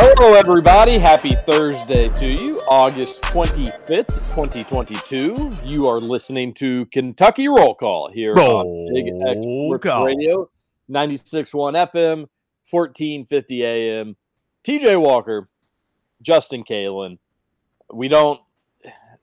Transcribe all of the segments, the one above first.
Hello, everybody. Happy Thursday to you, August 25th, 2022. You are listening to Kentucky Roll Call here on Big X Roll Sports Call. Radio, 96.1 FM, 1450 AM. TJ Walker, Justin Kalen. We don't.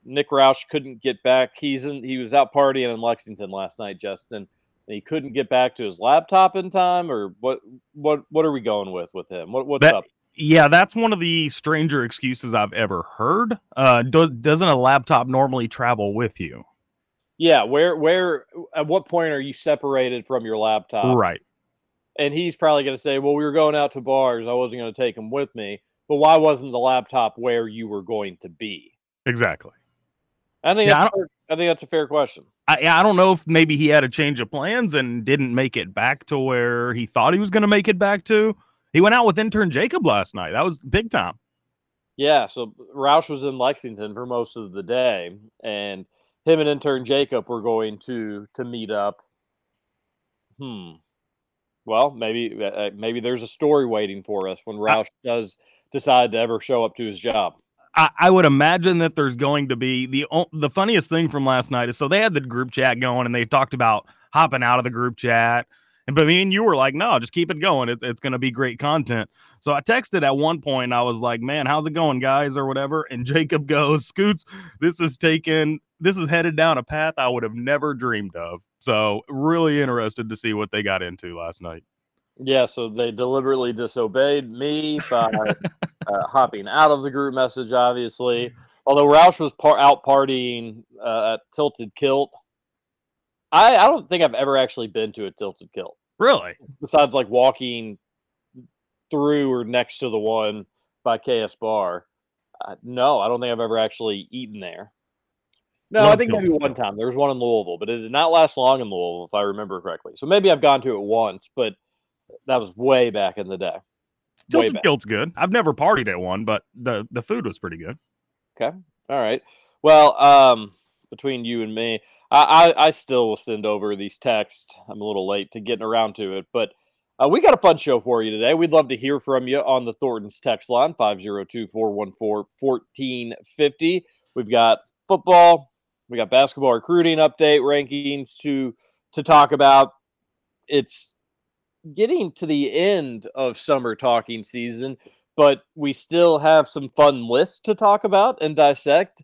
Nick Roush couldn't get back. He's in. He was out partying in Lexington last night, Justin. He couldn't get back to his laptop in time, or what? What? What are we going with with him? What, what's That- up? Yeah, that's one of the stranger excuses I've ever heard. Uh, do, doesn't a laptop normally travel with you? Yeah, where where at what point are you separated from your laptop? right. And he's probably going to say, "Well, we were going out to bars. I wasn't going to take him with me." But why wasn't the laptop where you were going to be? Exactly. I think Yeah, I that's fair, I think that's a fair question. I, I don't know if maybe he had a change of plans and didn't make it back to where he thought he was going to make it back to. He went out with intern Jacob last night. That was big time. Yeah, so Roush was in Lexington for most of the day, and him and intern Jacob were going to to meet up. Hmm. Well, maybe uh, maybe there's a story waiting for us when Roush does decide to ever show up to his job. I, I would imagine that there's going to be the the funniest thing from last night is so they had the group chat going and they talked about hopping out of the group chat. And but me and you were like, no, just keep it going. It, it's going to be great content. So I texted at one point. I was like, man, how's it going, guys, or whatever. And Jacob goes, Scoots, this is taken. This is headed down a path I would have never dreamed of. So really interested to see what they got into last night. Yeah, so they deliberately disobeyed me by uh, hopping out of the group message, obviously. Although Roush was par- out partying uh, at Tilted Kilt. I, I don't think I've ever actually been to a Tilted Kilt, Really? besides like walking through or next to the one by KS Bar. Uh, no, I don't think I've ever actually eaten there. No, I think maybe one time. There was one in Louisville, but it did not last long in Louisville, if I remember correctly. So maybe I've gone to it once, but that was way back in the day. Tilted. Kilt's good. I've never partied at one, but the the food was pretty good. Okay. All right. Well, um, between you and me, I, I, I still will send over these texts. I'm a little late to getting around to it, but uh, we got a fun show for you today. We'd love to hear from you on the Thornton's text line, 502 414 1450. We've got football, we got basketball recruiting update rankings to to talk about. It's getting to the end of summer talking season, but we still have some fun lists to talk about and dissect.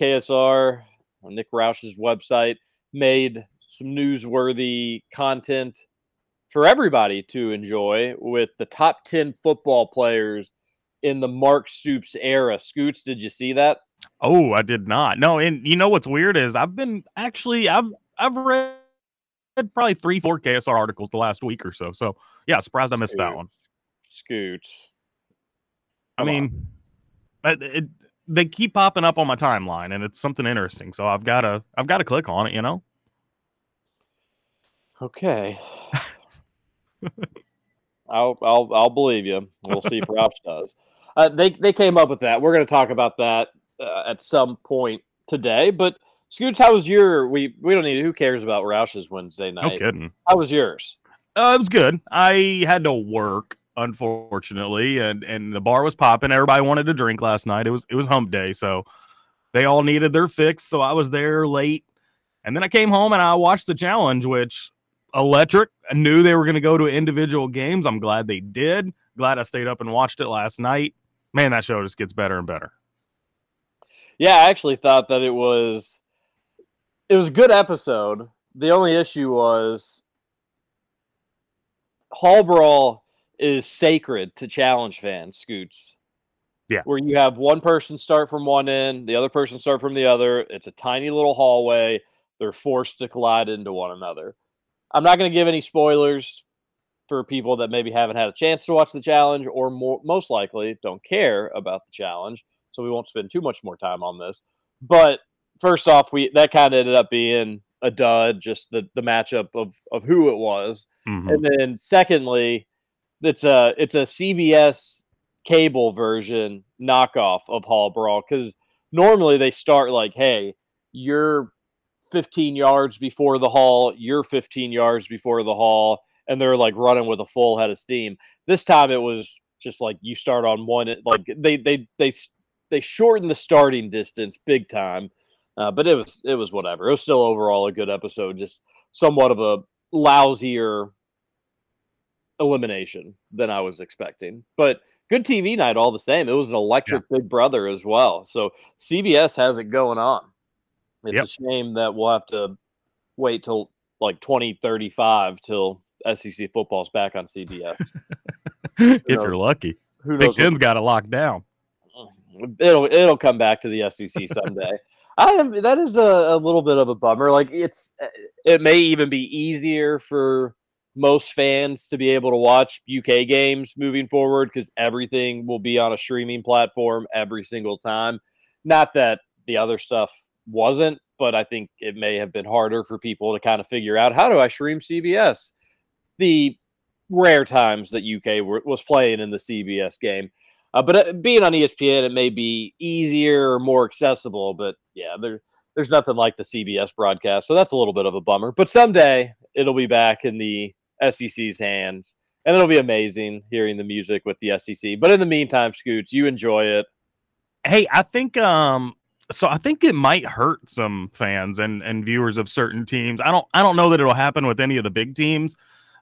KSR, on Nick Roush's website, made some newsworthy content for everybody to enjoy with the top 10 football players in the Mark Stoops era. Scoots, did you see that? Oh, I did not. No, and you know what's weird is I've been actually I've I've read probably three, four KSR articles the last week or so. So yeah, surprised I missed that one. Scoots. I Come mean, it, it, they keep popping up on my timeline, and it's something interesting. So I've got to I've got to click on it. You know. Okay. I'll, I'll I'll believe you. We'll see if Roush does. Uh, they they came up with that. We're going to talk about that uh, at some point today. But Scoots, how was your? We we don't need. Who cares about Roush's Wednesday No night? kidding. How was yours? Uh, it was good. I had to work, unfortunately, and and the bar was popping. Everybody wanted to drink last night. It was it was hump day, so they all needed their fix. So I was there late, and then I came home and I watched the challenge, which electric. I knew they were going to go to individual games. I'm glad they did. Glad I stayed up and watched it last night. Man, that show just gets better and better. Yeah, I actually thought that it was it was a good episode. The only issue was Hall Brawl is sacred to challenge fans, Scoots. Yeah. Where you have one person start from one end, the other person start from the other. It's a tiny little hallway. They're forced to collide into one another. I'm not going to give any spoilers for people that maybe haven't had a chance to watch the challenge or more, most likely don't care about the challenge. So we won't spend too much more time on this. But first off, we that kind of ended up being a dud, just the the matchup of of who it was. Mhm. And then secondly, it's a it's a CBS cable version knockoff of Hall Brawl because normally they start like, hey, you're 15 yards before the hall, you're 15 yards before the hall, and they're like running with a full head of steam. This time it was just like you start on one, like they they they they shortened the starting distance big time, uh, but it was it was whatever. It was still overall a good episode, just somewhat of a lousier elimination than I was expecting, but good TV night all the same. It was an electric Big Brother as well, so CBS has it going on. It's Yep. a shame that we'll have to wait till like 2035 till SEC football's back on CBS. if you're lucky, Who Big Ten's got it locked down. Mm, it'll it'll come back to the SEC someday. I am that is a, a little bit of a bummer. Like it's it may even be easier for most fans to be able to watch UK games moving forward because everything will be on a streaming platform every single time. Not that the other stuff wasn't, but I think it may have been harder for people to kind of figure out how do I stream CBS. The rare times that UK were, was playing in the CBS game. Uh, but uh, being on ESPN, it may be easier or more accessible. But yeah, there, there's nothing like the CBS broadcast, so that's a little bit of a bummer. But someday it'll be back in the SEC's hands, and it'll be amazing hearing the music with the SEC. But in the meantime, Scoots, you enjoy it. Hey, I think um so I think it might hurt some fans and and viewers of certain teams. I don't I don't know that it'll happen with any of the big teams.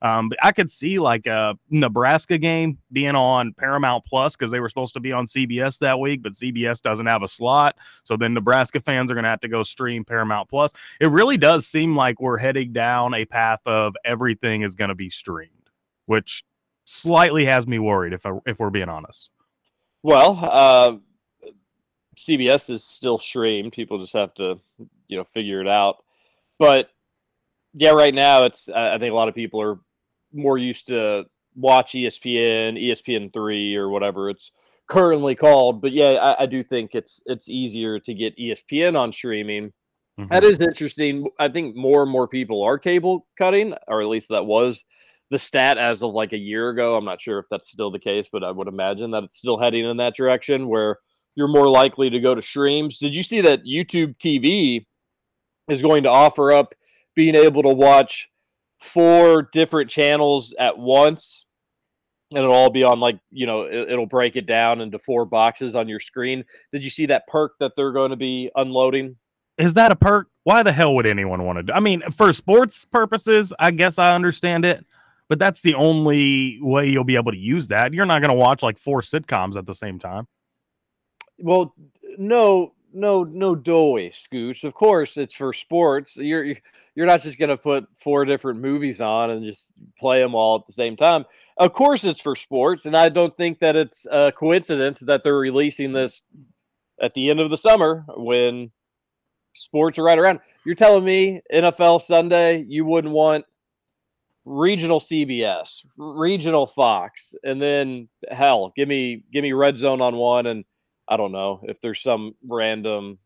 Um, but I could see like a Nebraska game being on Paramount Plus because they were supposed to be on CBS that week, but CBS doesn't have a slot. So then Nebraska fans are going to have to go stream Paramount Plus. It really does seem like we're heading down a path of everything is going to be streamed, which slightly has me worried if I, if we're being honest. Well, uh, CBS is still streamed. People just have to, you know, figure it out. But yeah, right now it's. I think a lot of people are more used to watch ESPN, ESPN three, or whatever it's currently called. But yeah, I, I do think it's it's easier to get ESPN on streaming. Mm-hmm. That is interesting. I think more and more people are cable cutting, or at least that was the stat as of like a year ago. I'm not sure if that's still the case, but I would imagine that it's still heading in that direction where you're more likely to go to streams. Did you see that YouTube TV is going to offer up being able to watch four different channels at once? And it'll all be on like, you know, it, it'll break it down into four boxes on your screen. Did you see that perk that they're going to be unloading? is that a perk? Why the hell would anyone want to do? I mean, for sports purposes, I guess I understand it, but that's the only way you'll be able to use that. You're not going to watch like four sitcoms at the same time. Well, no, no, no doughy, Scooch. Of course, it's for sports. You're you're- you're not just gonna put four different movies on and just play them all at the same time. Of course, it's for sports, and I don't think that it's a coincidence that they're releasing this at the end of the summer when sports are right around. You're telling me NFL Sunday you wouldn't want regional CBS, regional Fox, and then hell, give me give me Red Zone on one and I don't know if there's some random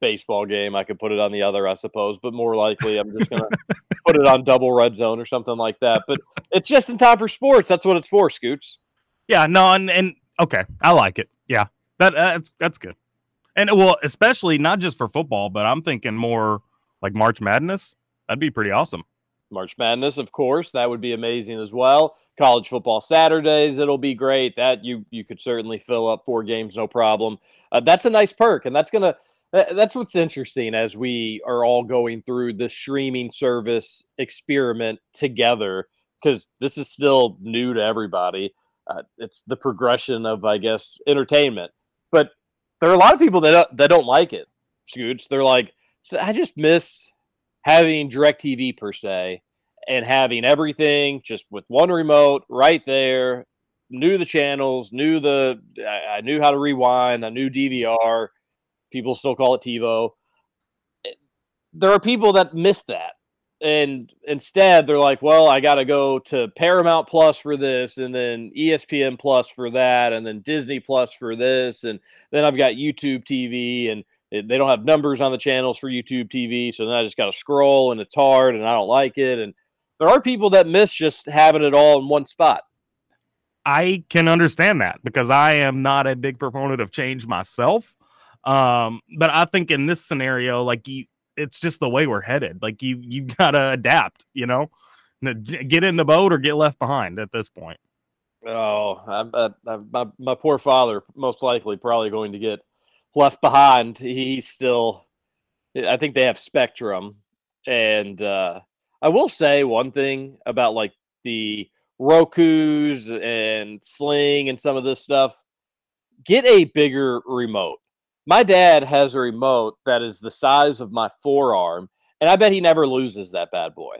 baseball game I could put it on the other, I suppose, but more likely I'm just gonna put it on double red zone or something like that. But it's just in time for sports. That's what it's for, Scoots. Yeah, no, and, and okay, I like it. Yeah, that that's that's good. And well, especially not just for football, but I'm thinking more like March Madness. That'd be pretty awesome. March Madness, of course, that would be amazing as well. College football Saturdays, it'll be great. That you you could certainly fill up four games, no problem. Uh, that's a nice perk, and that's gonna that's what's interesting as we are all going through the streaming service experiment together because this is still new to everybody. Uh, it's the progression of, I guess, entertainment. But there are a lot of people that don't, that don't like it. Scooch, they're like, I just miss having DirecTV per se and having everything just with one remote right there. Knew the channels, knew the, I, knew how to rewind, I knew DVR. People still call it TiVo. There are people that miss that and instead they're like well i gotta go to paramount plus for this and then espn plus for that and then disney plus for this and then i've got youtube tv and it, they don't have numbers on the channels for youtube tv so then i just gotta scroll and it's hard and i don't like it and there are people that miss just having it all in one spot i can understand that because i am not a big proponent of change myself um, but i think in this scenario like you it's just the way we're headed. Like you you gotta adapt, you know, get in the boat or get left behind at this point. Oh, I'm, uh, my my poor father, most likely, probably going to get left behind. He's still, I think they have Spectrum, and uh, I will say one thing about like the Roku's and Sling and some of this stuff. Get a bigger remote my dad has a remote that is the size of my forearm, and I bet he never loses that bad boy.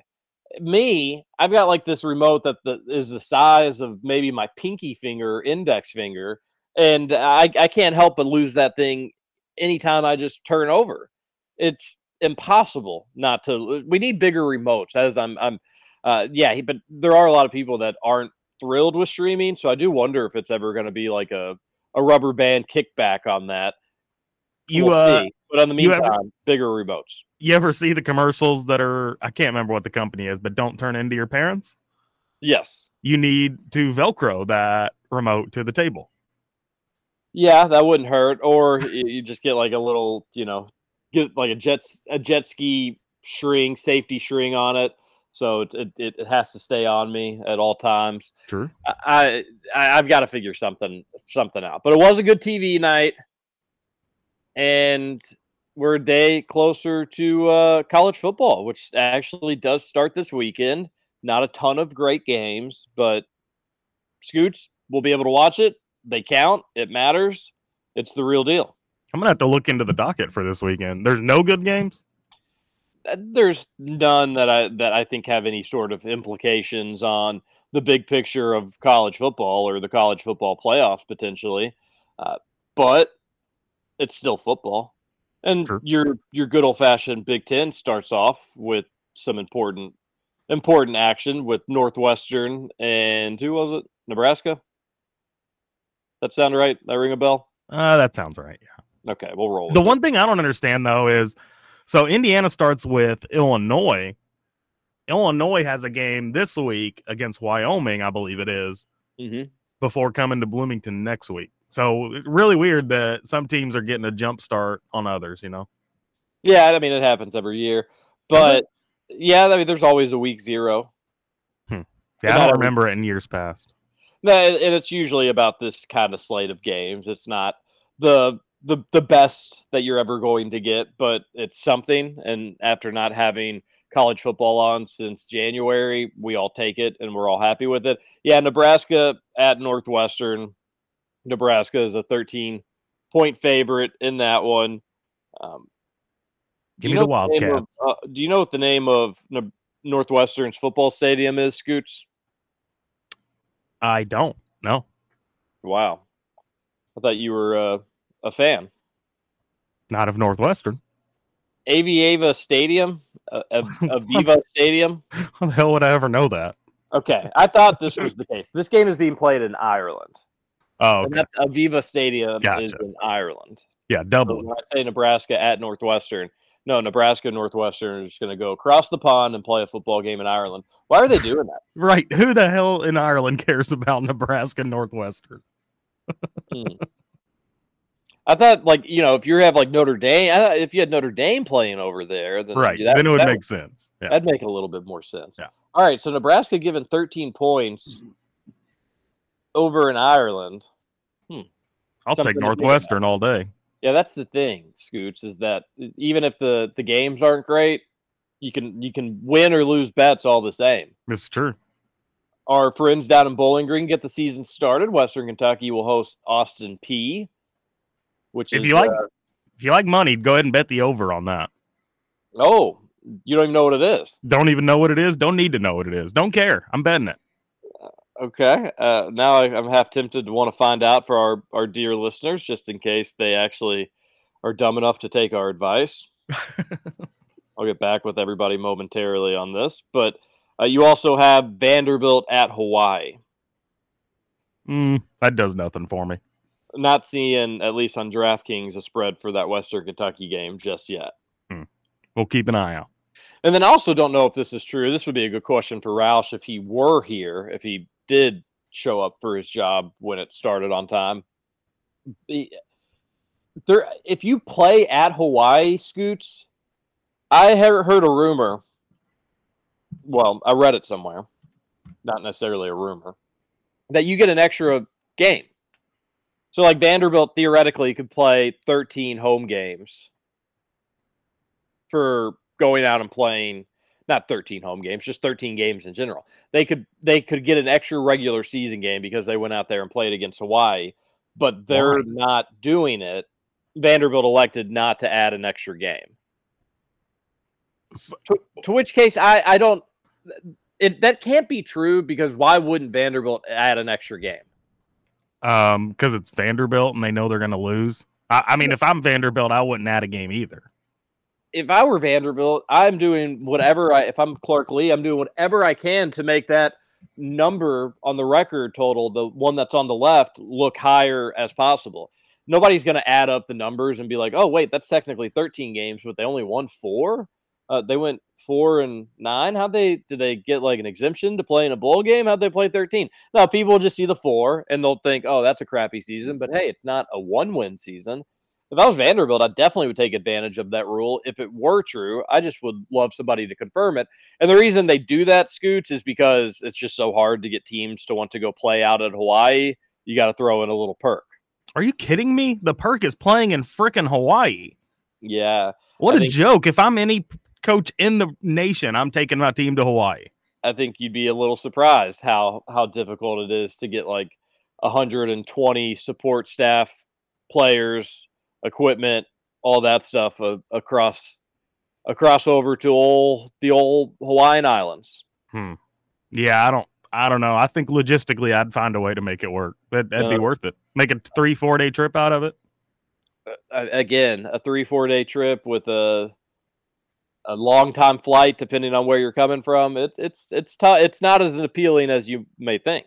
Me, I've got like this remote that the, is the size of maybe my pinky finger, index finger, and I, I can't help but lose that thing anytime I just turn over. It's impossible not to. We need bigger remotes. As I'm, I'm, uh, yeah. But there are a lot of people that aren't thrilled with streaming, so I do wonder if it's ever going to be like a a rubber band kickback on that you we'll uh, but on the meantime, ever, bigger remotes. You ever see the commercials that are I can't remember what the company is, but don't turn into your parents? Yes. You need to velcro that remote to the table. Yeah, that wouldn't hurt. Or you just get like a little, you know, get like a jet a jet ski string, safety string on it. So it, it, it has to stay on me at all times. Sure. I, I I've got to figure something something out. But it was a good TV night and we're a day closer to uh, college football, which actually does start this weekend. Not a ton of great games, but Scoots, we'll be able to watch it. They count. It matters. It's the real deal. I'm gonna have to look into the docket for this weekend. There's no good games. Uh, there's none that I that I think have any sort of implications on the big picture of college football or the college football playoffs potentially. Uh, but it's still football. And sure. your your good old fashioned Big Ten starts off with some important important action with Northwestern and who was it? Nebraska. That sound right? That ring a bell? Uh, that sounds right. Yeah. Okay, we'll roll. The one it. thing I don't understand though is, so Indiana starts with Illinois. Illinois has a game this week against Wyoming, I believe it is, mm-hmm. before coming to Bloomington next week. So really weird that some teams are getting a jump start on others, you know? Yeah, I mean it happens every year. But yeah, I mean there's always a week zero. Hmm. Yeah, I don't remember it in years past. No, and it's usually about this kind of slate of games. It's not the the the best that you're ever going to get, but it's something. And after not having college football on since January, we all take it and we're all happy with it. Yeah, Nebraska at Northwestern Nebraska is a 13 point favorite in that one. Um, Give me the Wildcats. uh, do you know what the name of Northwestern's football stadium is, Scoots? I don't. No. Wow. I thought you were uh, a fan. Not of Northwestern. Aviva Stadium, uh, Aviva Stadium. How the hell would I ever know that? Okay, I thought this was the case. This game is being played in Ireland. Oh, okay. Aviva Stadium gotcha. is in Ireland. Yeah, Dublin. So when I say Nebraska at Northwestern, no, Nebraska Northwestern is just going to go across the pond and play a football game in Ireland. Why are they doing that? right. Who the hell in Ireland cares about Nebraska Northwestern? hmm. I thought like you know if you have like Notre Dame, I thought if you had Notre Dame playing over there, then Right. that- then it would that make sense. Yeah. That'd make a little bit more sense. Yeah. All right. So Nebraska given 13 points over in Ireland. I'll something take to think about. Northwestern all day. Yeah, that's the thing, Scoots, is that even if the the games aren't great, you can you can win or lose bets all the same. This is true. Our friends down in Bowling Green get the season started. Western Kentucky will host Austin Peay Which If is you like uh, if you like money, go ahead and bet the over on that. oh, you don't even know what it is. Don't even know what it is. Don't need to know what it is. Don't care. I'm betting it. Okay. Uh, now I, I'm half tempted to want to find out for our, our dear listeners, just in case they actually are dumb enough to take our advice. I'll get back with everybody momentarily on this. But uh, you also have Vanderbilt at Hawaii. Mm, that does nothing for me. Not seeing, at least on DraftKings, a spread for that Western Kentucky game just yet. We'll keep an eye out. And then I also don't know if this is true. This would be a good question for Roush if he were here, if he did show up for his job when it started on time. There, if you play at Hawaii, Scoots, I have heard a rumor. Well, I read it somewhere, not necessarily a rumor, that you get an extra game. So, like Vanderbilt theoretically could play 13 home games for going out and playing not 13 home games, just 13 games in general. They could they could get an extra regular season game because they went out there and played against Hawaii, but they're not doing it. Vanderbilt elected not to add an extra game. S- To, to which case I I don't it that can't be true because why wouldn't Vanderbilt add an extra game? Um, because it's Vanderbilt and they know they're gonna lose. I, I mean, if I'm Vanderbilt, I wouldn't add a game either. If I were Vanderbilt, I'm doing whatever I if I'm Clark Lea, I'm doing whatever I can to make that number on the record total, the one that's on the left, look higher as possible. Nobody's going to add up the numbers and be like, "Oh, wait, that's technically 13 games, but they only won 4." Uh, they went 4 and 9. How'd they did they get like an exemption to play in a bowl game? How'd they play 13? No, people just see the 4 and they'll think, "Oh, that's a crappy season." But hey, it's not a one-win season if I was Vanderbilt, I definitely would take advantage of that rule if it were true. I just would love somebody to confirm it. And the reason they do that, Scoots, is because it's just so hard to get teams to want to go play out at Hawaii. You got to throw in a little perk. Are you kidding me? The perk is playing in frickin' Hawaii. Yeah, What I a think- joke! If I'm any coach in the nation, I'm taking my team to Hawaii. I think you'd be a little surprised how how difficult it is to get like 120 support staff, players, equipment, all that stuff uh, across across over to old the old Hawaiian Islands. Hmm. Yeah, I don't. I don't know. I think logistically, I'd find a way to make it work. That, that'd be Uh, worth it. Make a three, four day trip out of it. uh, again a three four day trip with a a long time flight depending on where you're coming from it's it's it's tough it's not as appealing as you may think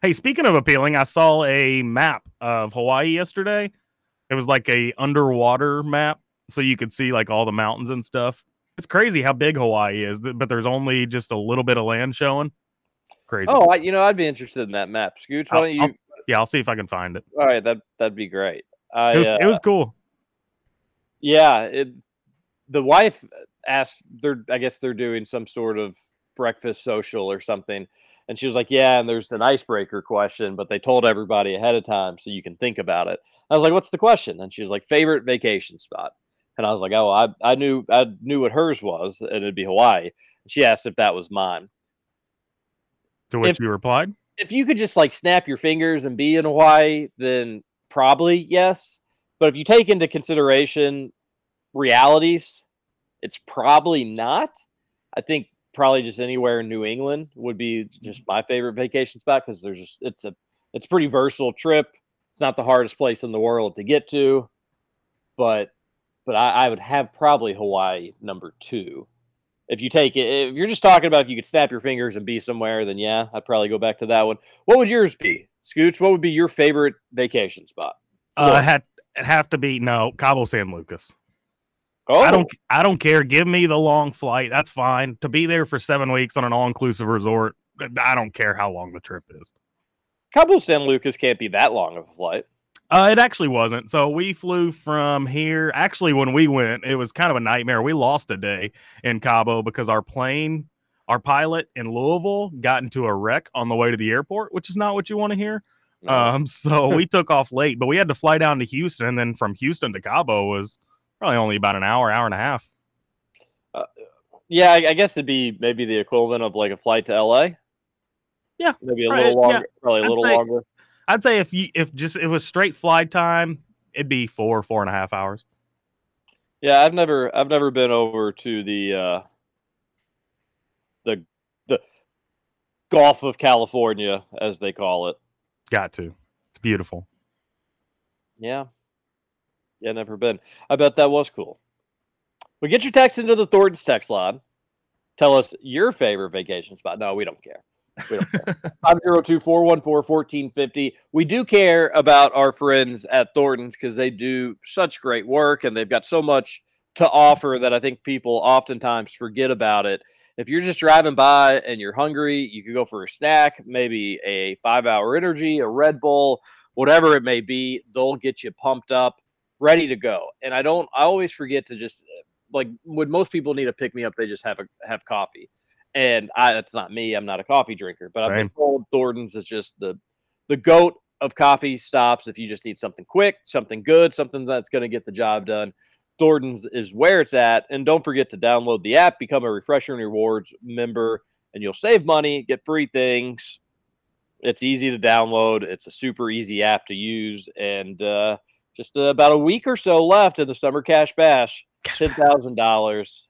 Hey, speaking of appealing, I saw a map of Hawaii yesterday. It was like a underwater map, so you could see like all the mountains and stuff. It's crazy how big Hawaii is, but there's only just a little bit of land showing. Crazy. oh I, you know i'd be interested in that map scooch why don't you I'll- yeah, I'll see if I can find it. all right that that'd be great i It was, uh, it was cool. yeah it the wife asked they're i guess they're doing some sort of breakfast social or something and she was like yeah and there's an icebreaker question but they told everybody ahead of time so you can think about it. I was like what's the question? And she was like favorite vacation spot. And i was like oh i, I knew i knew what hers was and it'd be hawaii. She asked if that was mine. To which if- you replied, if you could just like snap your fingers and be in Hawaii, then probably yes. But if you take into consideration realities, it's probably not. I think probably just anywhere in New England would be just my favorite vacation spot because there's just it's a it's a pretty versatile trip. It's not the hardest place in the world to get to, but but I, I would have probably Hawaii number two if you take it, if you're just talking about if you could snap your fingers and be somewhere, then yeah, I'd probably go back to that one. What would yours be, Scooch? What would be your favorite vacation spot? uh, Florida. had have to be no Cabo San Lucas. Oh, I don't I don't care. Give me the long flight. That's fine. To be there for seven weeks on an all inclusive resort, I don't care how long the trip is. Cabo San Lucas can't be that long of a flight. Uh, it actually wasn't. So we flew from here. Actually, when we went, it was kind of a nightmare. We lost a day in Cabo because our plane, our pilot in Louisville, got into a wreck on the way to the airport, which is not what you want to hear. No. Um, so we took off late, but we had to fly down to Houston, and then from Houston to Cabo was probably only about an hour, hour and a half. Yeah, I, I guess it'd be maybe the equivalent of like a flight to LA. Yeah, maybe a right, little yeah. longer. Probably a I'd little say- longer. I'd say if you if just it was straight flight time, it'd be four, four and a half hours. Yeah, I've never I've never been over to the uh the the Gulf of California as they call it. Got to. It's beautiful. Yeah. Yeah, never been. I bet that was cool. Well, get your text into the Thornton's text line. Tell us your favorite vacation spot. No, we don't care. We don't care. 502 414 1450. We do care about our friends at Thornton's because they do such great work and they've got so much to offer that I think people oftentimes forget about it. If you're just driving by and you're hungry, you could go for a snack, maybe a five hour energy, a Red Bull, whatever it may be. They'll get you pumped up, ready to go. And I don't, I always forget to just like when most people need a pick me up, they just have a have coffee. And I, that's not me. I'm not a coffee drinker, but I've been told Thornton's is just the the goat of coffee stops if you just need something quick, something good, something that's going to get the job done. Thornton's is where it's at. And don't forget to download the app, become a Refresher and Rewards member, and you'll save money, get free things. It's easy to download. It's a super easy app to use. And uh, just uh, about a week or so left in the Summer Cash Bash, $10,000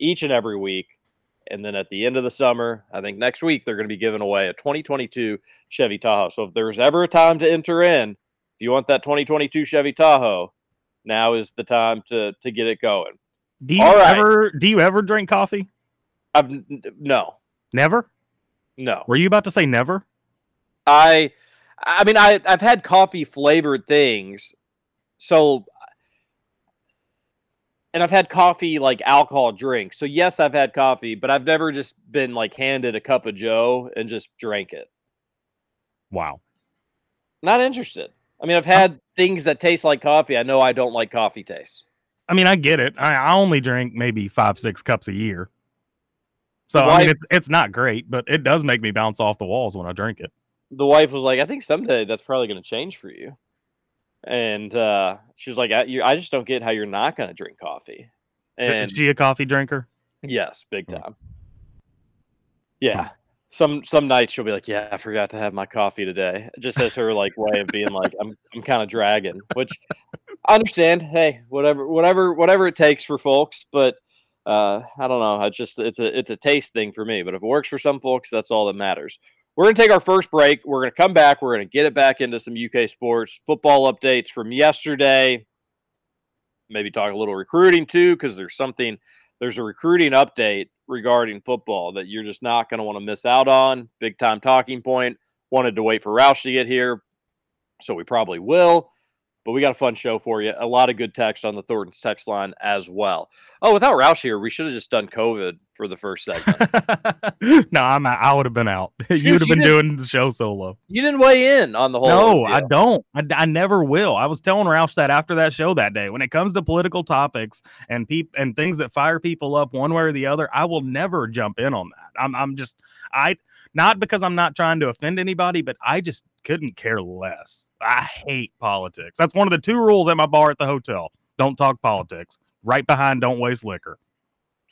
each and every week. And then at the end of the summer, I think next week, they're going to be giving away a 2022 Chevy Tahoe. So if there's ever a time to enter in, if you want that 2022 Chevy Tahoe, now is the time to to get it going. Do you right. ever do you ever drink coffee? I've no, Never? no. Were you about to say never? I I mean I I've had coffee flavored things. So and I've had coffee like alcohol drinks. So yes, I've had coffee, but I've never just been like handed a cup of joe and just drank it. Wow. Not interested. I mean, I've had things that taste like coffee. I know I don't like coffee taste. I mean, I get it. I, I only drink maybe five, six cups a year. So I mean, it's, it's not great, but it does make me bounce off the walls when I drink it. the wife was like, I think someday that's probably going to change for you. And uh, she was like, I, you, I just don't get how you're not going to drink coffee. And Is she a coffee drinker? yes, big Hmm. time. Yeah. Some some nights she'll be like, "Yeah, I forgot to have my coffee today." Just as her like way of being like, "I'm I'm kind of dragging," which I understand. Hey, whatever whatever whatever it takes for folks, but uh, I don't know. It's just it's a it's a taste thing for me. But if it works for some folks, that's all that matters. We're gonna take our first break. We're gonna come back. We're gonna get it back into some UK sports football updates from yesterday. Maybe talk a little recruiting too, because there's something. There's a recruiting update regarding football that you're just not going to want to miss out on. Big time talking point. Wanted to wait for Roush to get here, so we probably will. But we got a fun show for you. A lot of good text on the Thornton's text line as well. Oh, without Roush here, we should have just done COVID for the first segment. no, I'm out. I would have been out. Scoot, you would have been doing the show solo. you didn't weigh in on the whole. No, I don't. I, I never will. I was telling Roush that after that show that day. When it comes to political topics and peop- and things that fire people up one way or the other, I will never jump in on that. I'm I'm just I not because I'm not trying to offend anybody, but I just couldn't care less. I hate politics. That's one of the two rules at my bar at the hotel. Don't talk politics. Right behind don't waste liquor.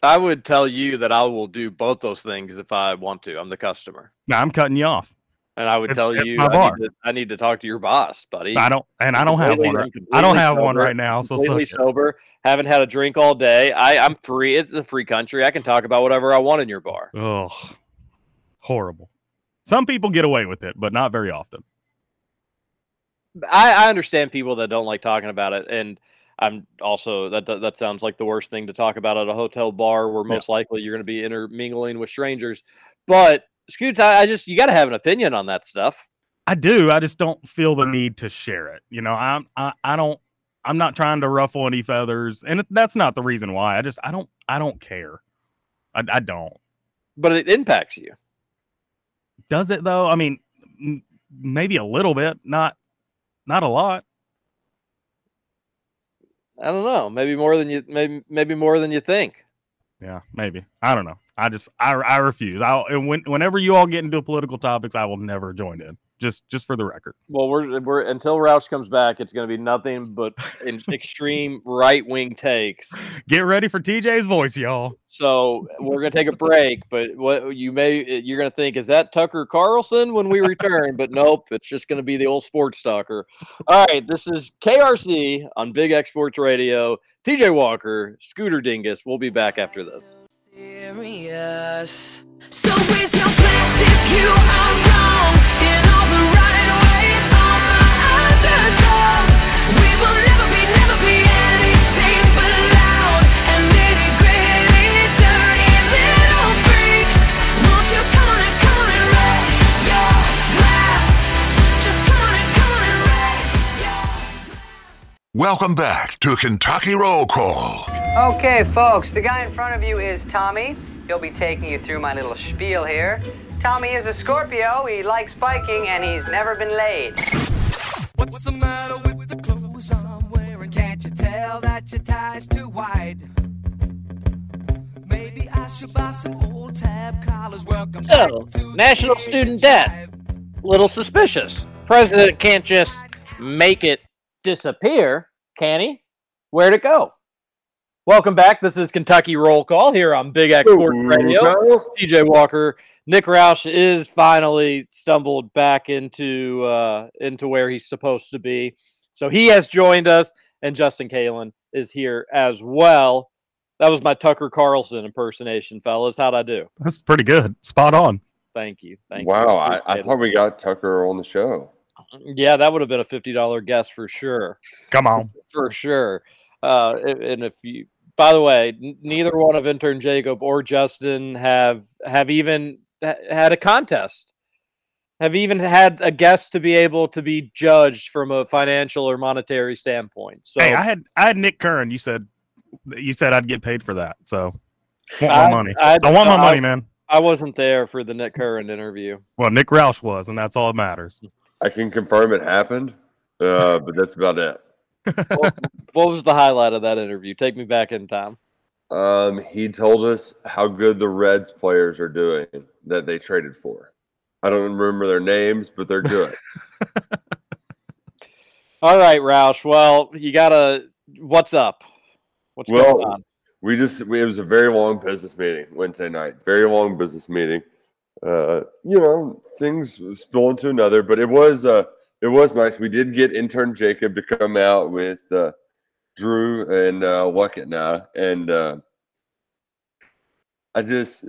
I would tell you that I will do both those things if I want to. I'm the customer. Now I'm cutting you off. And I would It's- tell you I need, to, I need to talk to your boss, buddy. I don't and I don't have one. Right, I don't have one right now. So completely it. sober. Haven't had a drink all day. I, I'm free. It's a free country. I can talk about whatever I want in your bar. Oh, horrible. Some people get away with it, but not very often. I, I understand people that don't like talking about it, and I'm also that that that sounds like the worst thing to talk about at a hotel bar, where Yeah. most likely you're going to be intermingling with strangers. But Scoots, I, I just you got to have an opinion on that stuff. I do. I just don't feel the need to share it. You know, I'm I, I don't I'm not trying to ruffle any feathers, and that's not the reason why. I just I don't I don't care. I, I don't. But it impacts you. Does it though? I mean, m- maybe a little bit, not not a lot. I don't know. Maybe more than you. Maybe maybe more than you think. Yeah, maybe. I don't know. I just I I refuse. I when whenever you all get into political topics, I will never join in. Just just for the record. Well, we're we're until Roush comes back, it's going to be nothing but in extreme right wing takes. Get ready for TJ's voice, y'all. So we're going to take a break, but what you may you're going to think is that Tucker Carlson when we return, but nope, it's just going to be the old sports talker. All right, this is KRC on Big X Sports Radio. TJ Walker, Scooter Dingus. We'll be back after this. Serious. So raise your glass if you are wrong Welcome back to Kentucky Roll Call. Okay, folks, the guy in front of you is Tommy. He'll be taking you through my little spiel here. Tommy is a Scorpio, he likes biking, and he's never been laid. What's the matter with tell that your tie's too wide? Maybe I should buy some old tab collars. Welcome So, back to national student debt. Little suspicious. President can't just make it disappear, can he? Where'd it go? Welcome back. This is Kentucky Roll Call here on Big X Sports Radio. TJ Walker. Nick Roush is finally stumbled back into uh, into where he's supposed to be. So he has joined us, and Justin Kalen is here as well. That was my Tucker Carlson impersonation, fellas. How'd I do? That's pretty good. Spot on. Thank you. Thank you. Wow, I, I thought we got Tucker on the show. Yeah, that would have been a fifty dollar guess for sure, Come on. for sure. Uh, and if you, by the way, n- neither one of intern Jacob or Justin have have even ha- had a contest, have even had a guest to be able to be judged from a financial or monetary standpoint. So hey, I had I had Nick Curran. You said you said I'd get paid for that. So want I- my money. I- I, want my I- money, man. I wasn't there for the Nick Curran interview. Well, Nick Roush was, and that's all that matters. I can confirm it happened, uh, but that's about it. What was the highlight of that interview? Take me back in time. Um, he told us how good the Reds players are doing that they traded for. I don't remember their names, but they're good. All right, Roush. Well, you gotta. What's up? What's going well, on? we just we, it was a very long business meeting Wednesday night. Very long business meeting. Uh, you know, things spill into another, but it was uh it was nice. We did get intern Jacob to come out with uh, Drew and uh, Luckett now, and uh, I just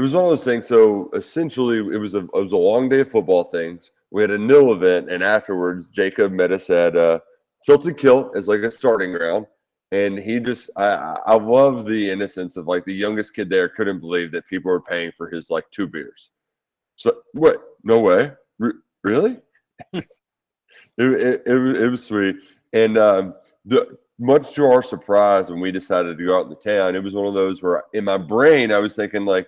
it was one of those things. So essentially, it was a it was a long day of football things. We had a nil event, and afterwards, Jacob met us at uh, Tilted Kilt as like a starting ground, and he just I I love the innocence of like the youngest kid there couldn't believe that people were paying for his like two beers. So what? No way, Re- really? it, it, it, was- it was sweet, and um, the much to our surprise, when we decided to go out in the town, it was one of those where in my brain I was thinking like,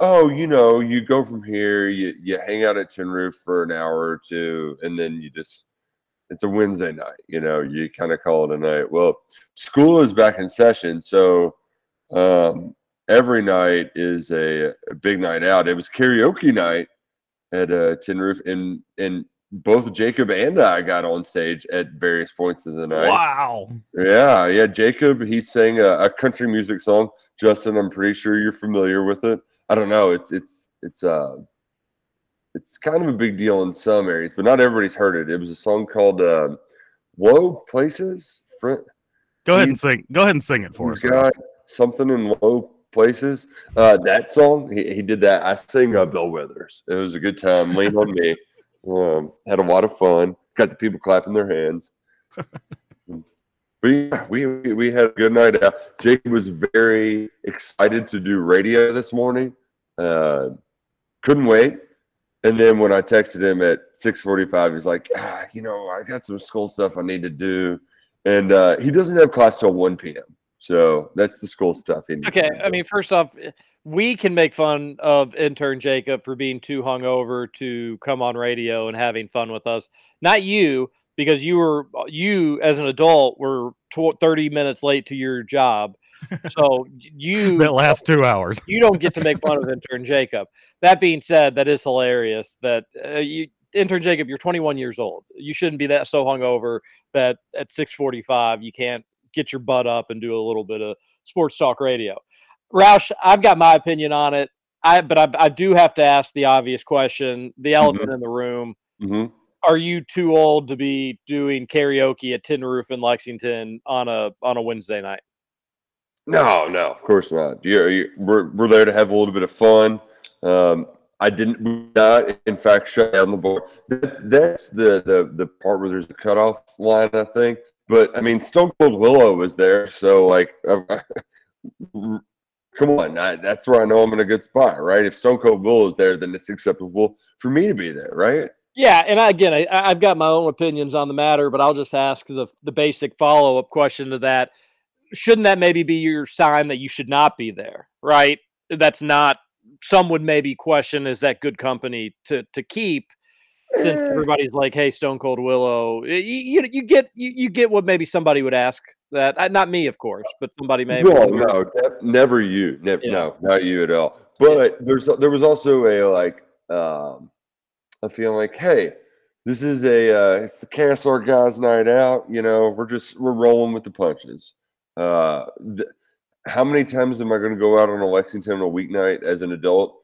oh, you know, you go from here, you you hang out at Tin Roof for an hour or two, and then you just it's a Wednesday night, you know, you kind of call it a night. Well, school is back in session, so um, every night is a, a big night out. It was karaoke night at uh, Tin Roof, and and both Jacob and I got on stage at various points of the night. Wow. Yeah, yeah. Jacob, he sang a, a country music song. Justin, I'm pretty sure you're familiar with it. I don't know. It's it's it's uh it's kind of a big deal in some areas, but not everybody's heard it. It was a song called um "Low Places." Friend, Go ahead He- and sing. Go ahead and sing it for he's us. got something in low places. Uh, that song, he, he did that. I sang uh, Bill Withers. It was a good time. Lean on me. Um, had a lot of fun. Got the people clapping their hands. We we we had a good night out. Jacob was very excited to do radio this morning. Uh, couldn't wait. And then when I texted him at 6:45, he's like, ah, you know, I got some school stuff I need to do, and uh, he doesn't have class till 1 p.m. So that's the school stuff. He needs Okay, I mean, first off, we can make fun of intern Jacob for being too hungover to come on radio and having fun with us. Not you, because you were you as an adult were tw- 30 minutes late to your job. So you that last two hours. you don't get to make fun of intern Jacob. That being said, that is hilarious. That uh, you intern Jacob, you're 21 years old. You shouldn't be that so hungover that at 6:45 you can't get your butt up and do a little bit of sports talk radio. Roush, I've got my opinion on it. I but I, I do have to ask the obvious question, the elephant in the room. hmm Are you too old to be doing karaoke at Tin Roof in Lexington on a on a Wednesday night? No, no, of course not. You, you, we're we're there to have a little bit of fun. Um, I didn't not, in fact, shut down the bar. That's that's the the the part where there's a cutoff line, I think. But I mean, Stone Cold Willow was there, so like, come on, I, that's where I know I'm in a good spot, right? If Stone Cold Willow is there, then it's acceptable for me to be there, right? Yeah, and I, again, I, I've got my own opinions on the matter, but I'll just ask the the basic follow up question to that: Shouldn't that maybe be your sign that you should not be there? Right? That's not. Some would maybe question: Is that good company to to keep? Since everybody's like, "Hey, Stone Cold Willow," you, you, you get you, you get what maybe somebody would ask that. Uh, Not me, of course, but somebody maybe. No, no, that- never you, never, Yeah. no, not you at all. But there's there was also a like um, a feeling like, hey, this is a uh, it's the KSR guys' night out. You know, we're just we're rolling with the punches. Uh, th- how many times am I going to go out on a Lexington on a weeknight as an adult?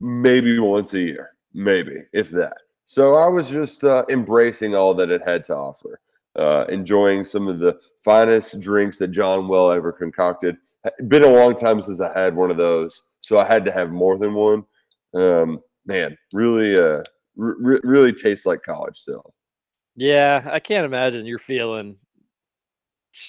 Maybe once a year, maybe if that. So I was just uh, embracing all that it had to offer, uh, enjoying some of the finest drinks that John Wall ever concocted. Been a long time since I had one of those, so I had to have more than one. Um, man, really, uh, really tastes like college still. Yeah, I can't imagine you're feeling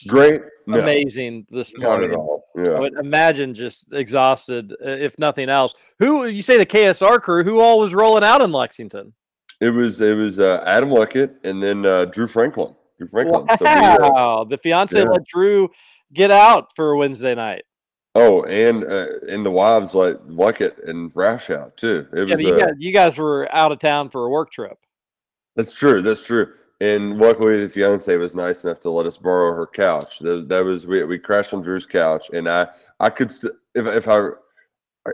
Great, no, amazing this not morning. at all. I Yeah, would imagine just exhausted, uh, if nothing else. Who you say the KSR crew? Who all was rolling out in Lexington? it was it was uh, Adam Luckett and then uh, Drew Franklin. Drew Franklin. So we, uh, Wow, the fiance yeah. let Drew get out for Wednesday night. oh, and uh, and the wives like Luckett and Roush out too. It Yeah, was but you, uh, guys, you guys were out of town for a work trip. That's true. That's true. And luckily, the fiance was nice enough to let us borrow her couch. That, that was we, we crashed on Drew's couch, and I I could st- if if I, I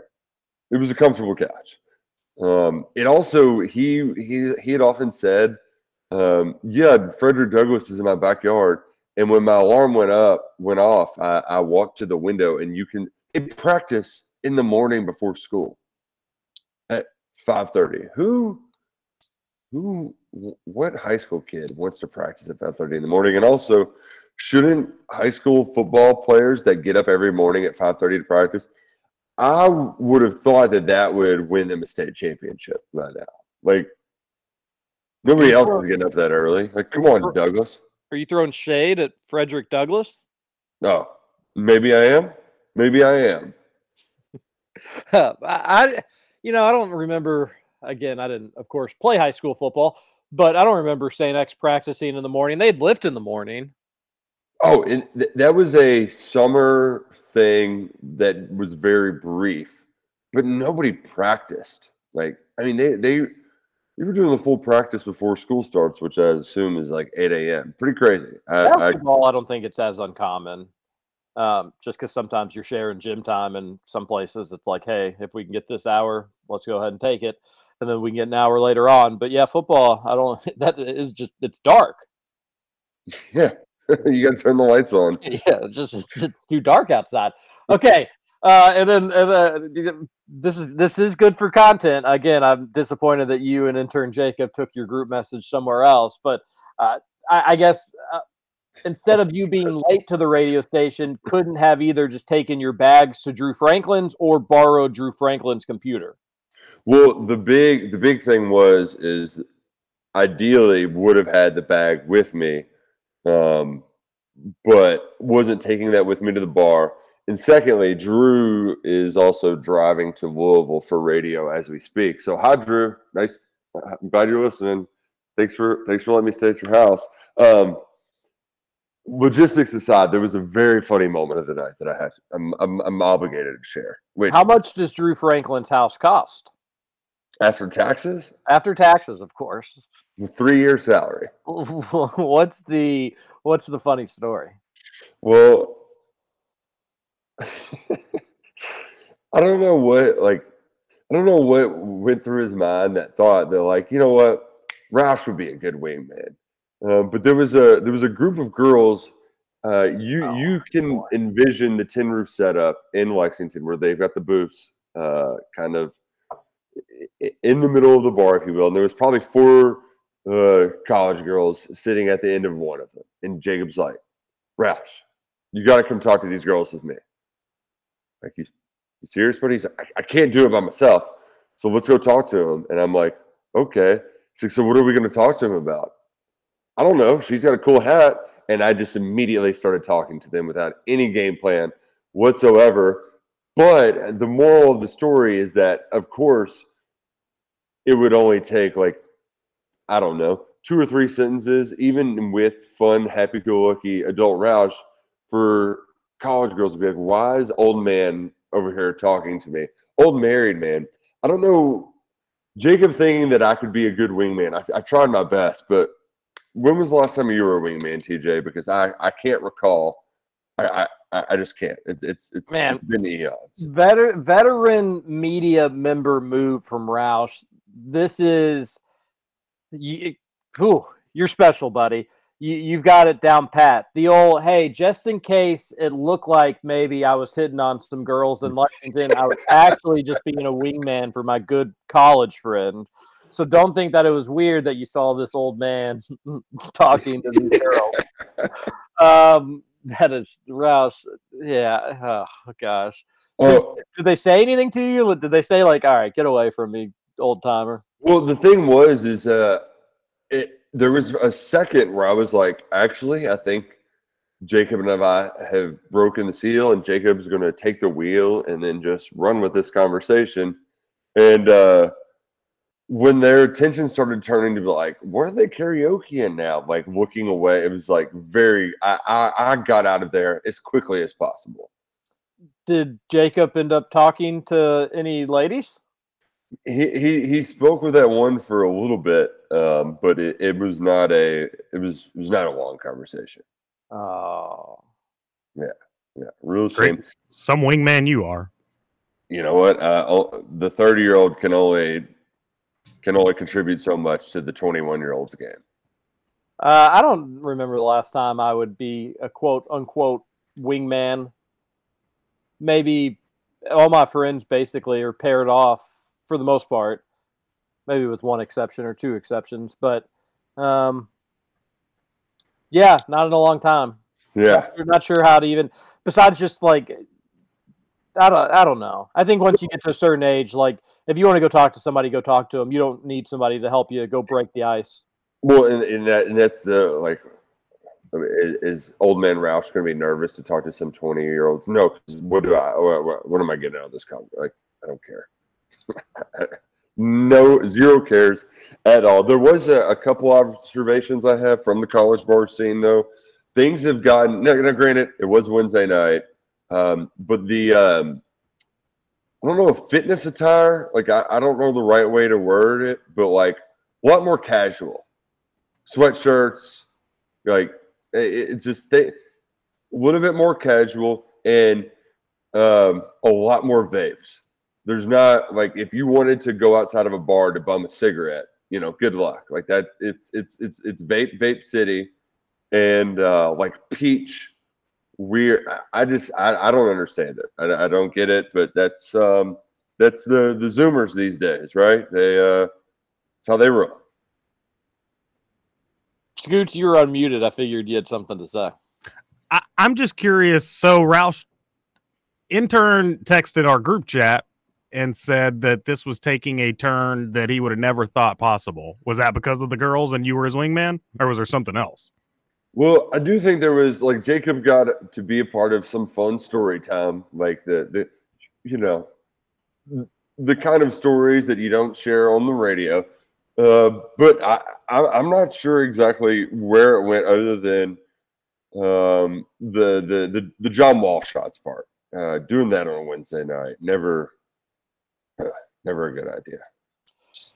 it was a comfortable couch. Um, it also he he he had often said, um, yeah, Frederick Douglass is in my backyard, and when my alarm went up went off, I, I walked to the window, and you can in practice in the morning before school at five thirty. Who who what high school kid wants to practice at 5:30 in the morning? And also shouldn't high school football players that get up every morning at 5:30 to practice I would have thought that that would win them a state championship by now. Like nobody else is getting up that early. Like come on Douglass. Are you throwing shade at Frederick Douglass? no. Maybe I am. Maybe I am. I, I- you know, I don't remember. Again, I didn't, of course, play high school football, but I don't remember St. X practicing in the morning. They'd lift in the morning. Oh, and th- that was a summer thing that was very brief, but nobody practiced. Like, I mean, they they you were doing the full practice before school starts, which I assume is like eight a.m. Pretty crazy. I, I, Basketball, I, don't think it's as uncommon. Um, just because sometimes you're sharing gym time, and some places it's like, hey, if we can get this hour, let's go ahead and take it, and then we can get an hour later on. But yeah, football, I don't. That is just it's dark. yeah, you got to turn the lights on. yeah, it's just it's, it's too dark outside. Okay, uh, and then and, uh, this is this is good for content. Again, I'm disappointed that you and intern Jacob took your group message somewhere else, but uh, I, I guess. Uh, Instead of you being late to the radio station, couldn't have either just taken your bags to Drew Franklin's or borrowed Drew Franklin's computer. Well, the big the big thing was is ideally would have had the bag with me, um, but wasn't taking that with me to the bar. And secondly, Drew is also driving to Louisville for radio as we speak. So hi, Drew. Nice. I'm glad you're listening. Thanks for thanks for letting me stay at your house. Um, logistics aside, there was a very funny moment of the night that I have. I'm I'm, I'm obligated to share. Which How much does Drew Franklin's house cost? After taxes, After taxes, of course. Three year salary. what's the what's the funny story? Well, I don't know what like I don't know what went through his mind that thought that like you know what Roush would be a good wingman, um, but there was a there was a group of girls. Uh, you you can envision the tin roof setup in Lexington where they've got the booths uh, kind of in the middle of the bar, if you will. And there was probably four uh, college girls sitting at the end of one of them, and Jacob's like, "Roush, you got to come talk to these girls with me." Like you, you serious? But he's like, I, I can't do it by myself. So let's go talk to him. And I'm like, okay. He's like, so what are we going to talk to him about? I don't know. She's got a cool hat. And I just immediately started talking to them without any game plan whatsoever. But the moral of the story is that, of course, it would only take like, I don't know, two or three sentences, even with fun, happy go lucky adult Roush, for college girls to be like, why is old man over here talking to me? Old married man. I don't know. Jacob thinking that I could be a good wingman. I, I tried my best, but when was the last time you were a wingman, TJ? Because I, I can't recall. I, I, I just can't. It, it's it's Man. it's been eons. Veter- veteran media member move from Roush. This is you, whew, you're special, buddy. You, you've got it down pat. The old, hey, just in case it looked like maybe I was hitting on some girls in Lexington, I was actually just being a wingman for my good college friend. So don't think that it was weird that you saw this old man talking to these girls. Um, that is Roush. Yeah. Oh gosh. Did, Oh. did they say anything to you? Did they say like, "All right, get away from me, old timer"? Well, the thing was, is uh, it there was a second where I was like, actually, I think Jacob and I have broken the seal, and Jacob's going to take the wheel and then just run with this conversation. And uh, when their attention started turning to be like, where are they karaoke in now? Like looking away, it was like very. I I, I got out of there as quickly as possible. Did Jacob end up talking to any ladies? He he he spoke with that one for a little bit, um, but it, it was not a it was it was not a long conversation. Oh, Yeah, yeah, real Great. shame. Some wingman you are. You know what? Uh, the thirty year old can only can only contribute so much to the twenty one year old's game. uh, I don't remember the last time I would be a quote unquote wingman. Maybe all my friends basically are paired off for the most part, maybe with one exception or two exceptions, but um, yeah, not in a long time. Yeah, You're not sure how to even besides just like I don't I don't know. I think once you get to a certain age, like if you want to go talk to somebody, go talk to them. You don't need somebody to help you go break the ice. well, and, and that and that's the like. I mean, is old man Roush going to be nervous to talk to some twenty year olds? No. What do I? What, what, what am I getting out of this conversation? Like, I don't care. no, zero cares at all. There was a, a couple observations I have from the college bar scene, though. Things have gotten. Now, now granted, it was Wednesday night, um, but the um, I don't know if fitness attire. Like, I, I don't know the right way to word it, but like a lot more casual, sweatshirts, like it, it's just they, a little bit more casual and um, a lot more vapes. There's not like if you wanted to go outside of a bar to bum a cigarette, you know, good luck. Like that, it's it's it's it's vape vape city, and uh, like peach. Weird. I- I just I, I don't understand it. I, I don't get it. But that's um that's the the Zoomers these days, right? They uh, that's how they roll. Scoots, you were unmuted. I figured you had something to say. I, I'm just curious. So Roush intern texted our group chat and said that this was taking a turn that he would have never thought possible. Was that because of the girls and you were his wingman, or was there something else? Well, I do think there was like Jacob got to be a part of some fun story time, like the the you know the kind of stories that you don't share on the radio. Uh, but I, I I'm not sure exactly where it went, other than um, the the the the John Wall shots part. Uh, doing that on a Wednesday night, never never a good idea.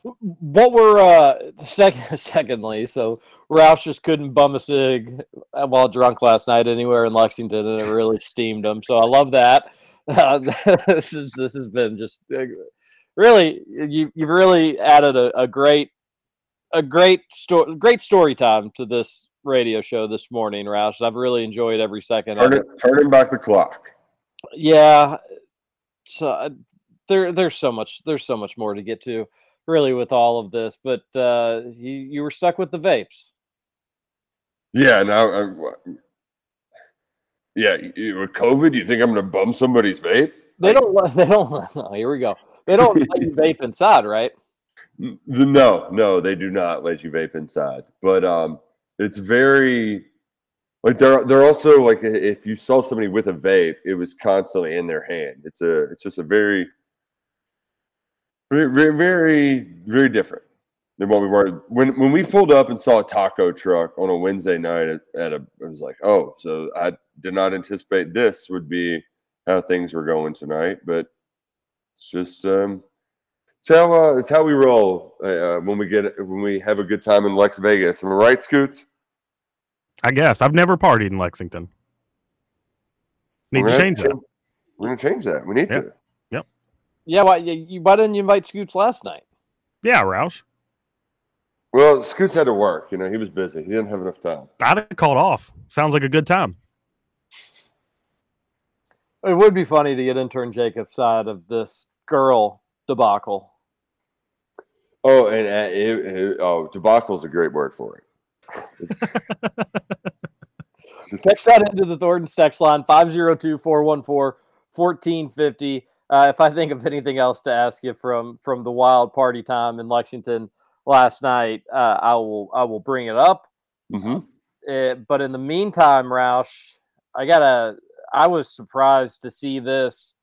what were uh second secondly so roush just couldn't bum a cig while drunk last night anywhere in lexington and it really steamed him so i love that uh, this is this has been just uh, really you, you've really added a, a great a great story great story time to this radio show this morning roush i've really enjoyed every second of Turn it it, turning back the clock. yeah so there there's so much there's so much more to get to really with all of this but uh you you were stuck with the vapes Yeah, now, I, yeah, you- with COVID, you think I'm going to bum somebody's vape? they don't let they don't oh, here we go they don't let you vape inside right No, no, they do not let you vape inside. But um, it's very like they're they're also like if you saw somebody with a vape, it was constantly in their hand. It's a it's just a very very very very, different than what we were when when we pulled up and saw a taco truck on a Wednesday night at, at a. It was like, oh, so I did not anticipate this would be how things were going tonight, but it's just um, it's how uh, it's how we roll uh, uh, when we get when we have a good time in Lex Vegas. Am I right, Scoots? I guess I've never partied in Lexington. Need We're to change that. We're gonna change that. We need Yep. to. Yeah why you, you why didn't you invite scoots last night Yeah, Roush. Well, Scoots had to work. You know, he was busy. He didn't have enough time. I'd have called off. Sounds like a good time. it would be funny to get intern jacob's side of this girl debacle Oh, and uh, it, it, oh, debacle's a great word for it. Just- text that into the Thornton text line 502-414-1450 uh, if i think of anything else to ask you from from the wild party time in lexington last night uh, i will i will bring it up Mhm. Uh, but in the meantime, Roush, I gotta. I was surprised to see this,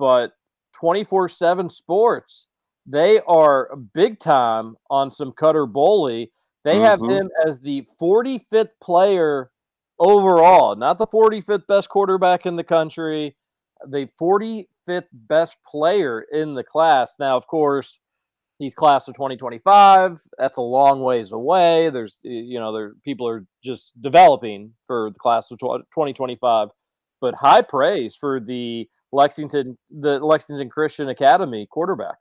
but twenty four seven Sports, they are big time on some Cutter Boley. They have Mhm. him as the forty fifth player overall, not the forty fifth best quarterback in the country, the forty fifth best player in the class. Now, of course, he's class of 2025 that's a long ways away there's you know there people are just developing for the class of 2025 but high praise for the lexington the lexington christian academy quarterback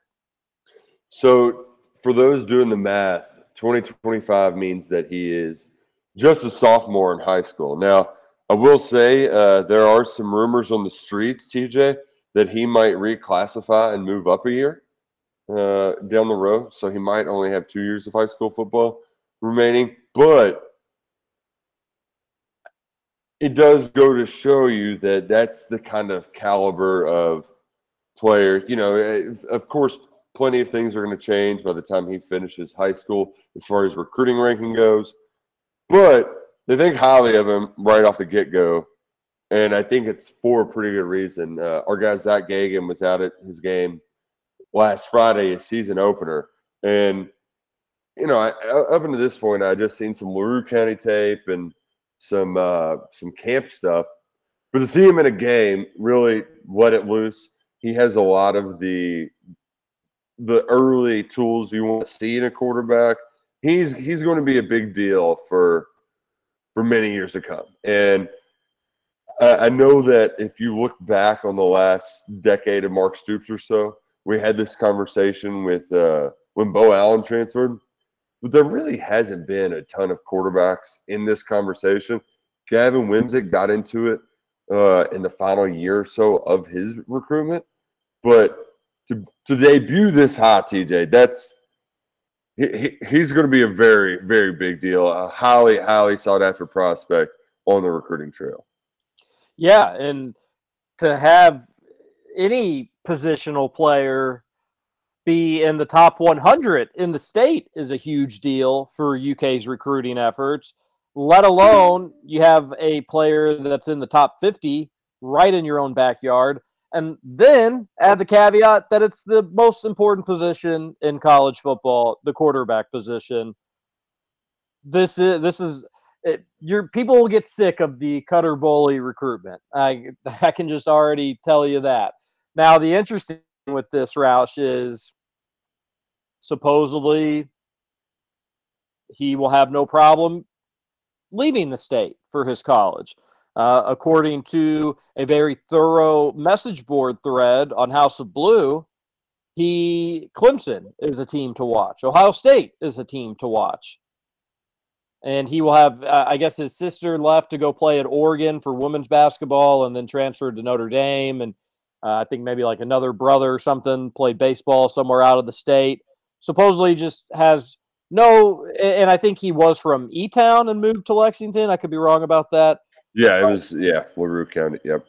So, for those doing the math, 2025 means that he is just a sophomore in high school. Now, I will say uh, there are some rumors on the streets, TJ, that he might reclassify and move up a year uh, down the road. So, he might only have two years of high school football remaining. But it does go to show you that that's the kind of caliber of player. You know, eh, of course, plenty of things are going to change by the time he finishes high school as far as recruiting ranking goes. But they think highly of him right off the get go. And I think it's for a pretty good reason. Uh, our guy, Zack Geoghegan, was out at his game last Friday, a season opener. And, you know, I, up until this point, I just seen some LaRue County tape and some uh, some camp stuff. But to see him in a game, really let it loose. He has a lot of the the early tools you want to see in a quarterback. He's he's going to be a big deal for for many years to come. And I, know that if you look back on the last decade of Mark Stoops or so, we had this conversation with uh, when Beau Allen transferred, but there really hasn't been a ton of quarterbacks in this conversation. Gavin Wimsatt got into it uh, in the final year or so of his recruitment, but to to debut this high, TJ, that's he- he's going to be a very very big deal, a highly highly sought after prospect on the recruiting trail. Yeah and to have any positional player be in the top 100 in the state is a huge deal for UK's recruiting efforts. Let alone you have a player that's in the top 50 right in your own backyard. And then add the caveat that it's the most important position in college football, the quarterback position. This is this is it, your people will get sick of the Cutter Boley recruitment. I I can just already tell you that. Now the interesting with this Roush is supposedly he will have no problem leaving the state for his college. Uh, according to a very thorough message board thread on House of Blue, he Clemson is a team to watch. Ohio State is a team to watch. And he will have, uh, I guess, his sister left to go play at Oregon for women's basketball, and then transferred to Notre Dame. And uh, I think maybe like another brother or something played baseball somewhere out of the state. Supposedly, just has no. And I think he was from E Town and moved to Lexington. I could be wrong about that Yeah, it was. Yeah, LaRue County. Yep.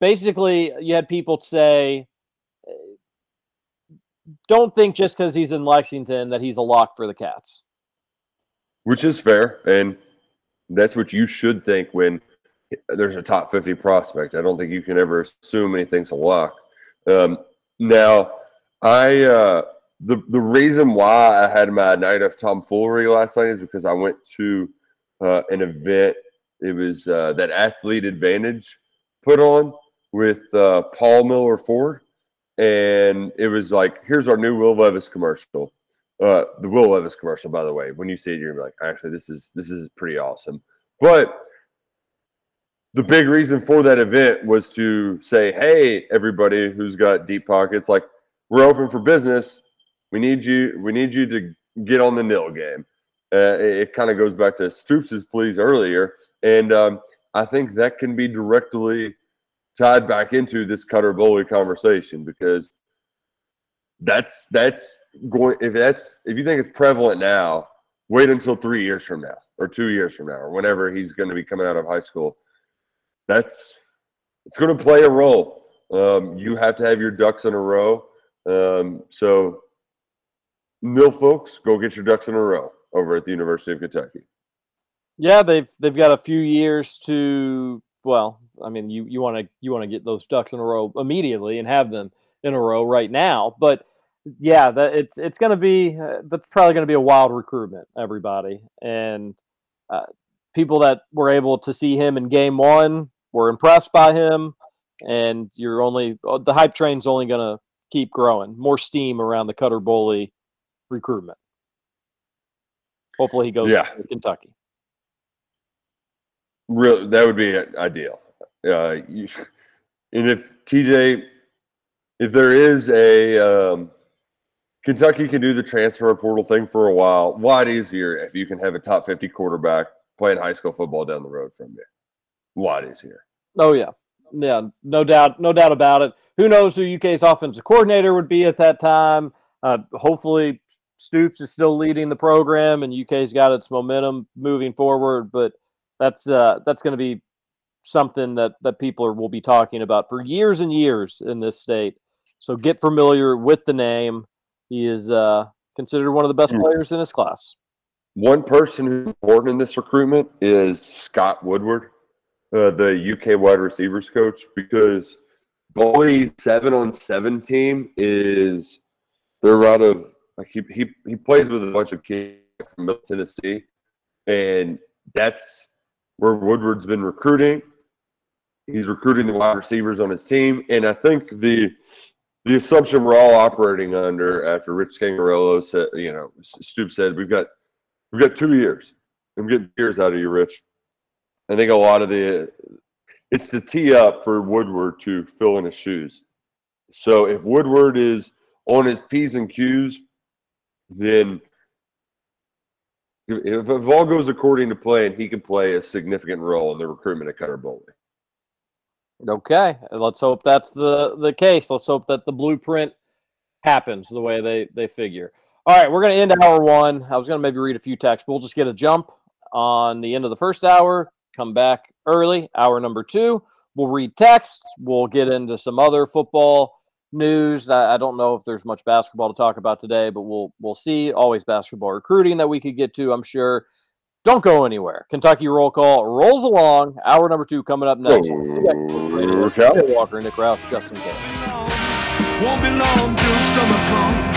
basically you had people say don't think just because he's in lexington that he's a lock for the cats which is fair, and that's what you should think when there's a top 50 prospect. I don't think you can ever assume anything's a lock. Um, now, I uh, the the reason why I had my night of tomfoolery last night is because I went to uh, an event. It was uh, that Athlete Advantage put on with uh, Paul Miller Ford, and it was like, here's our new Will Levis commercial. Uh, the Will Levis commercial, by the way, when you see it, you're gonna be like, actually, this is this is pretty awesome. But the big reason for that event was to say, hey, everybody who's got deep pockets, like we're open for business. We need you. We need you to get on the NIL game. Uh, it it kind of goes back to Stoops's pleas earlier, and um, I think that can be directly tied back into this Cutter Boley conversation because that's that's going if that's if you think it's prevalent now wait until three years from now or two years from now or whenever he's going to be coming out of high school. That's it's going to play a role. Um, you have to have your ducks in a row. Um, so mill folks go get your ducks in a row over at the university of kentucky. Yeah they've they've got a few years to well i mean you you want to you want to get those ducks in a row immediately and have them in a row right now but yeah that it's it's going to be uh, that's probably going to be a wild recruitment everybody and uh, people that were able to see him in game one were impressed by him and you're only uh, the hype train's only going to keep growing more steam around the cutter Boley recruitment hopefully he goes Yeah. to kentucky Real, that would be ideal. Uh, you, and if TJ, if there is a um, Kentucky can do the transfer portal thing for a while, a lot easier if you can have a top fifty quarterback playing high school football down the road from you. A lot easier. Oh yeah, yeah, no doubt, no doubt about it. Who knows who UK's offensive coordinator would be at that time? Uh, hopefully, Stoops is still leading the program, and UK's got its momentum moving forward. But that's uh, that's going to be something that that people are, will be talking about for years and years in this state. So get familiar with the name. He is uh, considered one of the best Hmm. players in his class. One person who's important in this recruitment is Scott Woodward, uh, the UK wide receivers coach, because Boley's seven on seven team is they're out of like he, he he plays with a bunch of kids from Middle Tennessee, and that's where Woodward's been recruiting. He's recruiting the wide receivers on his team, and I think the the assumption we're all operating under after Rich Scangarello said, you know, Stoop said, we've got we've got two years. I'm getting years out of you, Rich. I think a lot of the it's to tee up for Woodward to fill in his shoes. So if Woodward is on his P's and Q's, then if, if all goes according to plan, he can play a significant role in the recruitment of Cutter Boley. Okay, let's hope that's the the case. Let's hope that the blueprint happens the way they they figure. All right, we're going to end hour one. I was going to maybe read a few texts. But we'll just get a jump on the end of the first hour. Come back early. Hour number two, we'll read texts. We'll get into some other football news. I, I don't know if there's much basketball to talk about today, but we'll we'll see. Always basketball recruiting that we could get to. I'm sure. Don't go anywhere. Kentucky roll call rolls along. Hour number two coming up next. Oh, Cal. Walker, Nick Rouse, Justin Kane. Won't be long till summer comes.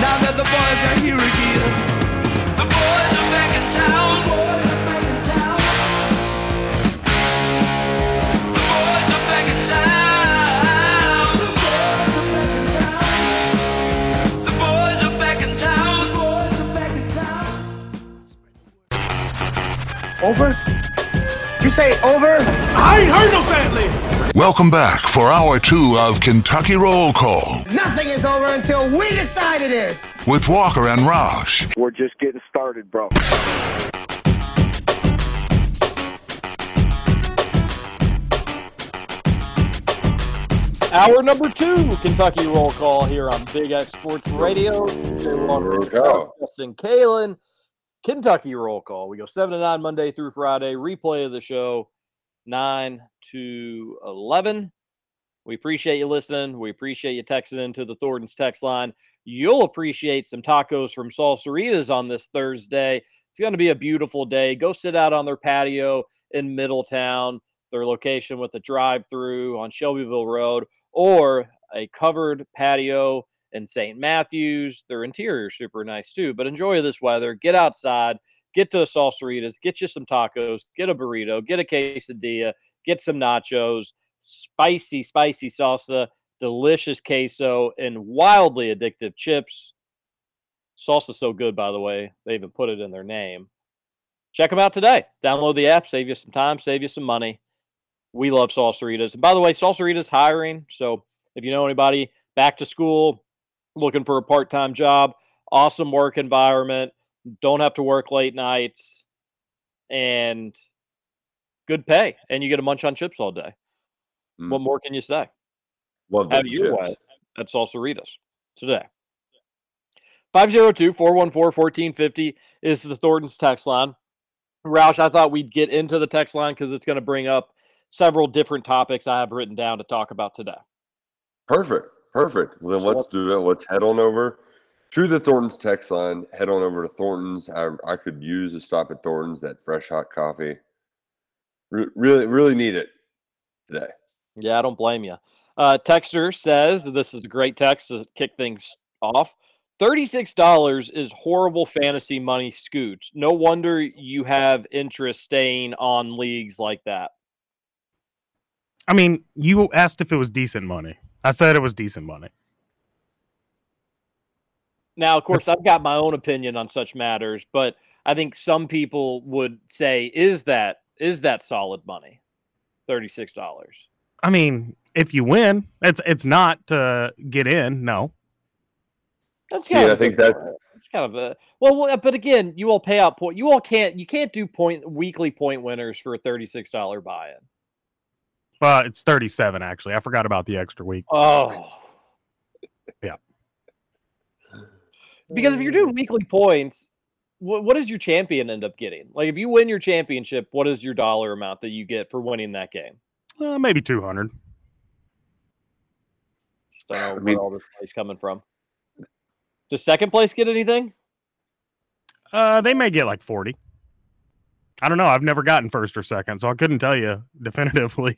Now that the boys are here again. Over? You say over? I ain't heard no family. Welcome back for hour two of Kentucky Roll Call Nothing is over until we decide it is. with Walker and Roush. We're just getting started, bro. Hour number two, Kentucky roll call here on Big X Sports Radio. Jay Walker. Justin Kalen, Kentucky roll call. We go seven to nine Monday through Friday. Replay of the show nine to eleven. We appreciate you listening. We appreciate you texting into the Thornton's text line. You'll appreciate some tacos from Salsaritas on this Thursday. It's going to be a beautiful day. Go sit out on their patio in Middletown, their location with a drive through on Shelbyville Road, or a covered patio in St. Matthews. Their interior super nice too. But enjoy this weather. Get outside, get to a Salsaritas, get you some tacos, get a burrito, get a quesadilla, get some nachos, spicy, spicy salsa, delicious queso, and wildly addictive chips. Salsa's so good, by the way. They even put it in their name. Check them out today. Download the app, save you some time, save you some money. We love Salsaritas. And by the way, Salsaritas hiring. So if you know anybody back to school, looking for a part time job, awesome work environment, don't have to work late nights, and good pay. And you get a munch on chips all day. Mm. What more can you say? Love Have your way at Salsaritas today. 502 414 1450 is the Thornton's text line. Roush, I thought we'd get into the text line because it's going to bring up several different topics I have written down to talk about today. Perfect. Perfect. Well, then So let's let's- do it. Let's head on over to the Thornton's text line. Head on over to Thornton's. I, I could use a stop at Thornton's. That fresh hot coffee. Re- really, really need it today. Yeah, I don't blame you. Uh, Texter says this is a great text to kick things off. $36 is horrible fantasy money, Scooch. No wonder you have interest staying on leagues like that. I mean, you asked if it was decent money. I said it was decent money. Now, of course, I've got my own opinion on such matters, but I think some people would say, "Is that is that solid money? Thirty six dollars." I mean, if you win, it's it's not to get in. No, That's See, kind I think a- that's it's kind of a well, well, but again, you all pay out point. You all can't you can't do point weekly point winners for a thirty six dollar buy in. But it's thirty-seven actually. I forgot about the extra week. Oh, Yeah. because if you're doing weekly points, what, what does your champion end up getting? Like, if you win your championship, what is your dollar amount that you get for winning that game? Uh, maybe two hundred. Just don't know where mean- all this money's coming from. Does second place get anything? Uh, they may get like forty. I don't know. I've never gotten first or second, so I couldn't tell you definitively.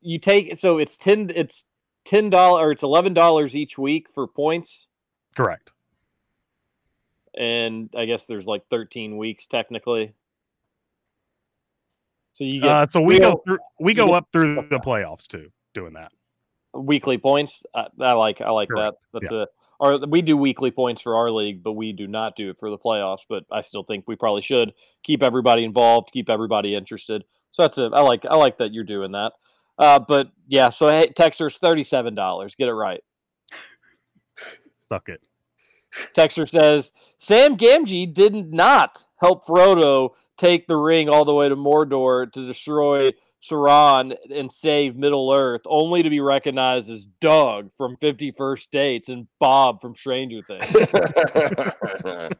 You take so it's ten it's ten dollars or it's eleven dollars each week for points, Correct. and I guess there's like thirteen weeks technically. So you get Uh, so we real go through we go up through the playoffs too, doing that. weekly points. I, I like I like Correct, that. That's a or we do weekly points for our league, but we do not do it for the playoffs. But I still think we probably should keep everybody involved, keep everybody interested. So that's a I like I like that you're doing that. Uh, but yeah, so hey, Texter's thirty seven dollars. Get it right. Suck it. Texter says Sam Gamgee did not help Frodo take the ring all the way to Mordor to destroy Sauron and save Middle Earth, only to be recognized as Doug from 50 First Dates and Bob from Stranger Things.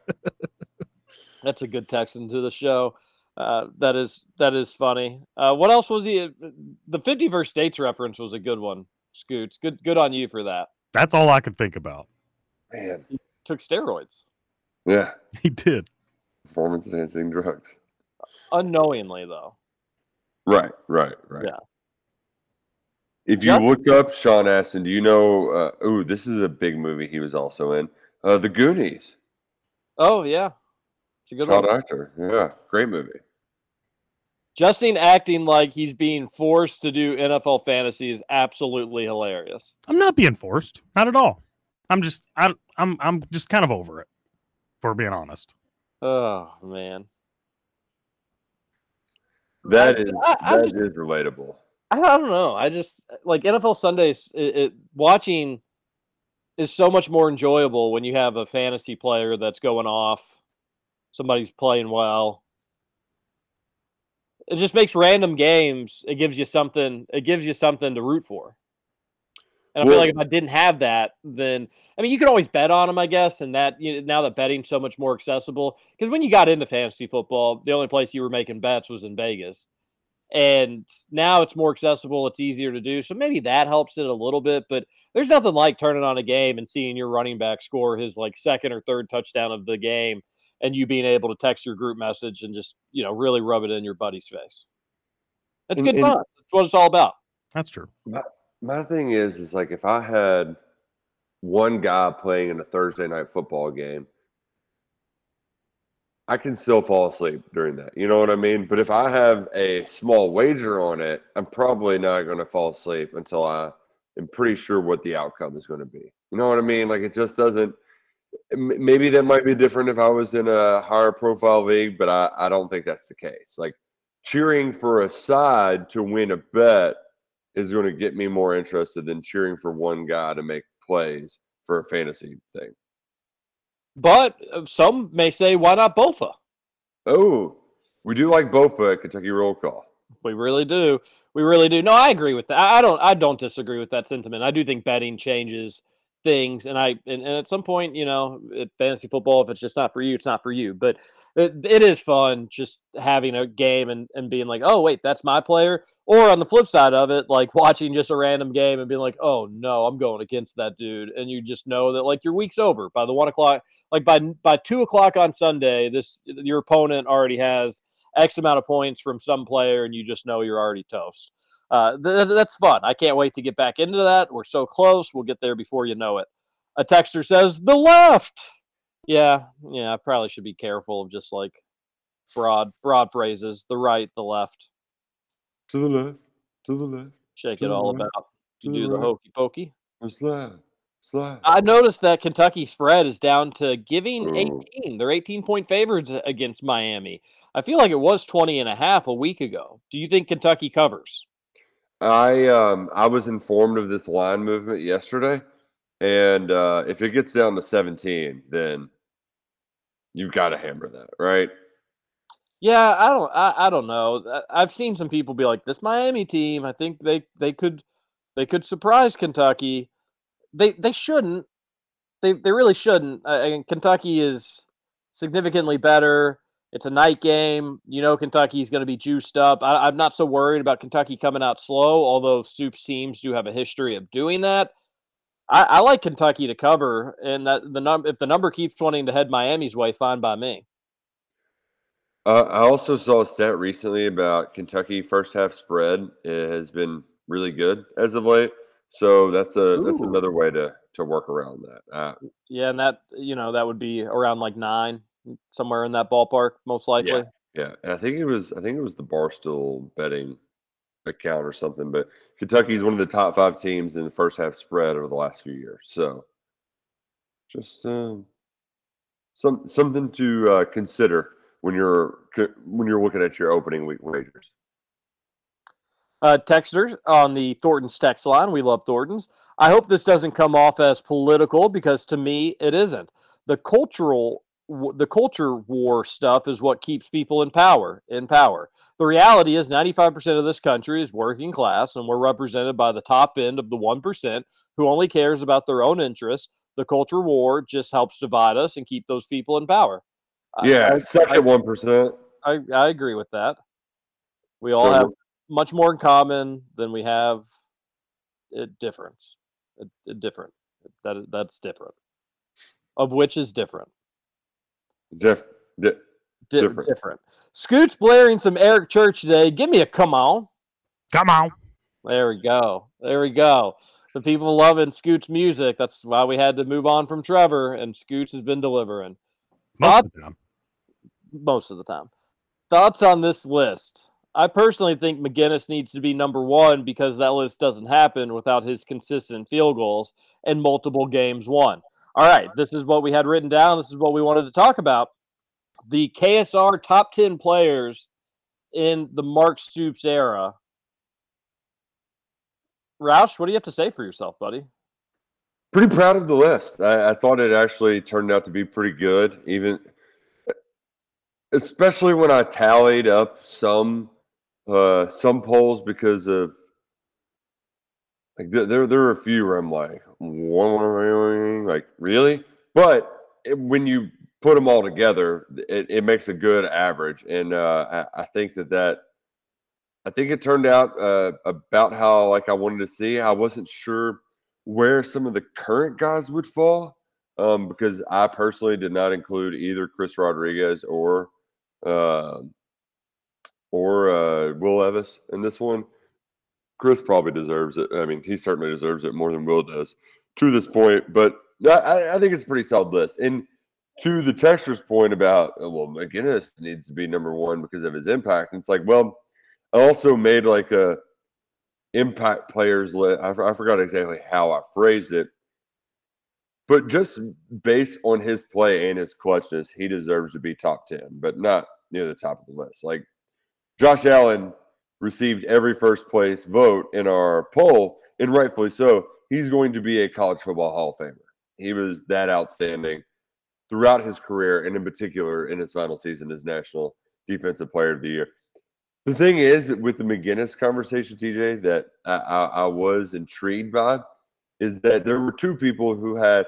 That's a good text into the show. Uh, that is that is funny. Uh, what else was the the 50 First Dates reference was a good one. Scoots, good good on you for that. That's all I could think about. man. Took steroids Yeah. He did. Performance enhancing drugs. unknowingly though. Right, right, right. Yeah. If you Just- look up Sean Astin, do you know? Uh, oh, this is a big movie he was also in. Uh, the Goonies. Oh yeah, it's a good Child one. actor. Yeah, great movie. Justin acting like he's being forced to do NFL fantasy is absolutely hilarious. I'm not being forced. Not at all. I'm just I'm I'm I'm just kind of over it. For being honest. Oh man, That I- is I- I that just- is relatable. I, I don't know. I just like NFL Sundays. It, it watching is so much more enjoyable when you have a fantasy player that's going off. Somebody's playing well. It just makes random games. It gives you something. It gives you something to root for. And I feel like if I didn't have that, then I mean, you could always bet on them, I guess. And that you know, now that betting's so much more accessible, because when you got into fantasy football, the only place you were making bets was in Vegas and now it's more accessible it's easier to do so maybe that helps it a little bit but there's nothing like turning on a game and seeing your running back score his like second or third touchdown of the game and you being able to text your group message and just you know really rub it in your buddy's face it's And- good and- fun that's what it's all about That's true. My, thing is, is like if I had one guy playing in a Thursday night football game, I can still fall asleep during that. You know what I mean? But if I have a small wager on it, I'm probably not going to fall asleep until I am pretty sure what the outcome is going to be. You know what I mean? Like it just doesn't. Maybe that might be different if I was in a higher profile league, but I, I don't think that's the case. Like cheering for a side to win a bet is going to get me more interested than cheering for one guy to make plays for a fantasy thing. but uh, some may say why not bofa Oh, we do like Bofa at Kentucky Roll Call. We really do. We really do. No, I agree with that. I I don't. I don't disagree with that sentiment. I do think betting changes things, and I and, and at some point, you know, fantasy football, if it's just not for you, it's not for you. But it, it is fun just having a game and and being like, oh wait, that's my player. Or on the flip side of it, like watching just a random game and being like, oh no, I'm going against that dude, and you just know that like your week's over by the one o'clock, like by by two o'clock on Sunday, this your opponent already has X amount of points from some player, and you just know you're already toast. Uh, th- th- that's fun. I can't wait to get back into that. We're so close. We'll get there before you know it. A texter says the left. Yeah, yeah. I probably should be careful of just like broad, broad phrases. The right, the left. To the left, to the left, Shake it the all right, about. to You the do the right. hokey pokey. or slide, slide. I noticed that Kentucky spread is down to giving Ooh. 18. They're 18 point favorites against Miami. I feel like it was 20 and a half a week ago. Do you think Kentucky covers? I um I was informed of this line movement yesterday, and uh, if it gets down to 17, then you've got to hammer that, right? Yeah, I don't I, I don't know. I've seen some people be like this Miami team, I think they they could they could surprise Kentucky. They they shouldn't. They they really shouldn't. I, Kentucky is significantly better. It's a night game. You know Kentucky's going to be juiced up. I, I'm not so worried about Kentucky coming out slow, although Stoops teams do have a history of doing that. I, I like Kentucky to cover, and that the num if the number keeps wanting to head Miami's way, fine by me. Uh, I also saw a stat recently about Kentucky first half spread. It has been really good as of late, so that's a that's another way to to work around that. Uh, Yeah, and that you know that would be around like nine, somewhere in that ballpark, most likely. yeah, and I think it was I think it was the Barstool betting account or something. But Kentucky is one of the top five teams in the first half spread over the last few years. So just um, some something to uh, consider when you're when you're looking at your opening week wagers. Uh, texters on the Thornton's text line. We love Thornton's. I hope this doesn't come off as political because to me it isn't. The cultural, w- the culture war stuff is what keeps people in power. In power. The reality is, ninety-five percent of this country is working class, and we're represented by the top end of the one percent who only cares about their own interests. The culture war just helps divide us and keep those people in power. Yeah, I- second one percent. I, I agree with that. We all So have much more in common than we have a difference. A, a different. That that's different. Of which is different. Diff, di- Di- different. different. Scoots blaring some Eric Church today. Give me a come on. Come on. There we go. There we go. The people loving Scoots music. That's why we had to move on from Trevor, and Scoots has been delivering. Most of the time. most of the time. Thoughts on this list? I personally think MacGinnis needs to be number one because that list doesn't happen without his consistent field goals and multiple games won. All right, this is what we had written down. This is what we wanted to talk about. The KSR top 10 players in the Mark Stoops era. Roush, what do you have to say for yourself, buddy? Pretty proud of the list. I, I thought it actually turned out to be pretty good, even especially when I tallied up some uh, some polls because of like there there were a few where I'm like, "One- like really, but when you put them all together, it, it makes a good average, and uh, I, I think that that I think it turned out uh, about how like I wanted to see. I wasn't sure where some of the current guys would fall um, because I personally did not include either Chris Rodriguez or um or uh, Will Levis in this one. Chris probably deserves it. I mean, he certainly deserves it more than Will does to this point. But I- I, I think it's a pretty solid list. And to the texture's point about, uh, well, MacGinnis needs to be number one because of his impact. And It's like, well, I also made like a impact players list. I forgot exactly how I phrased it, but just based on his play and his clutchness, he deserves to be top ten, but not near the top of the list. Like Josh Allen received every first place vote in our poll, and rightfully so. He's going to be a college football Hall of Famer. He was that outstanding throughout his career, and in particular in his final season as National Defensive Player of the Year. The thing is, with the MacGinnis conversation, TJ, that I, I, I was intrigued by is that there were two people who had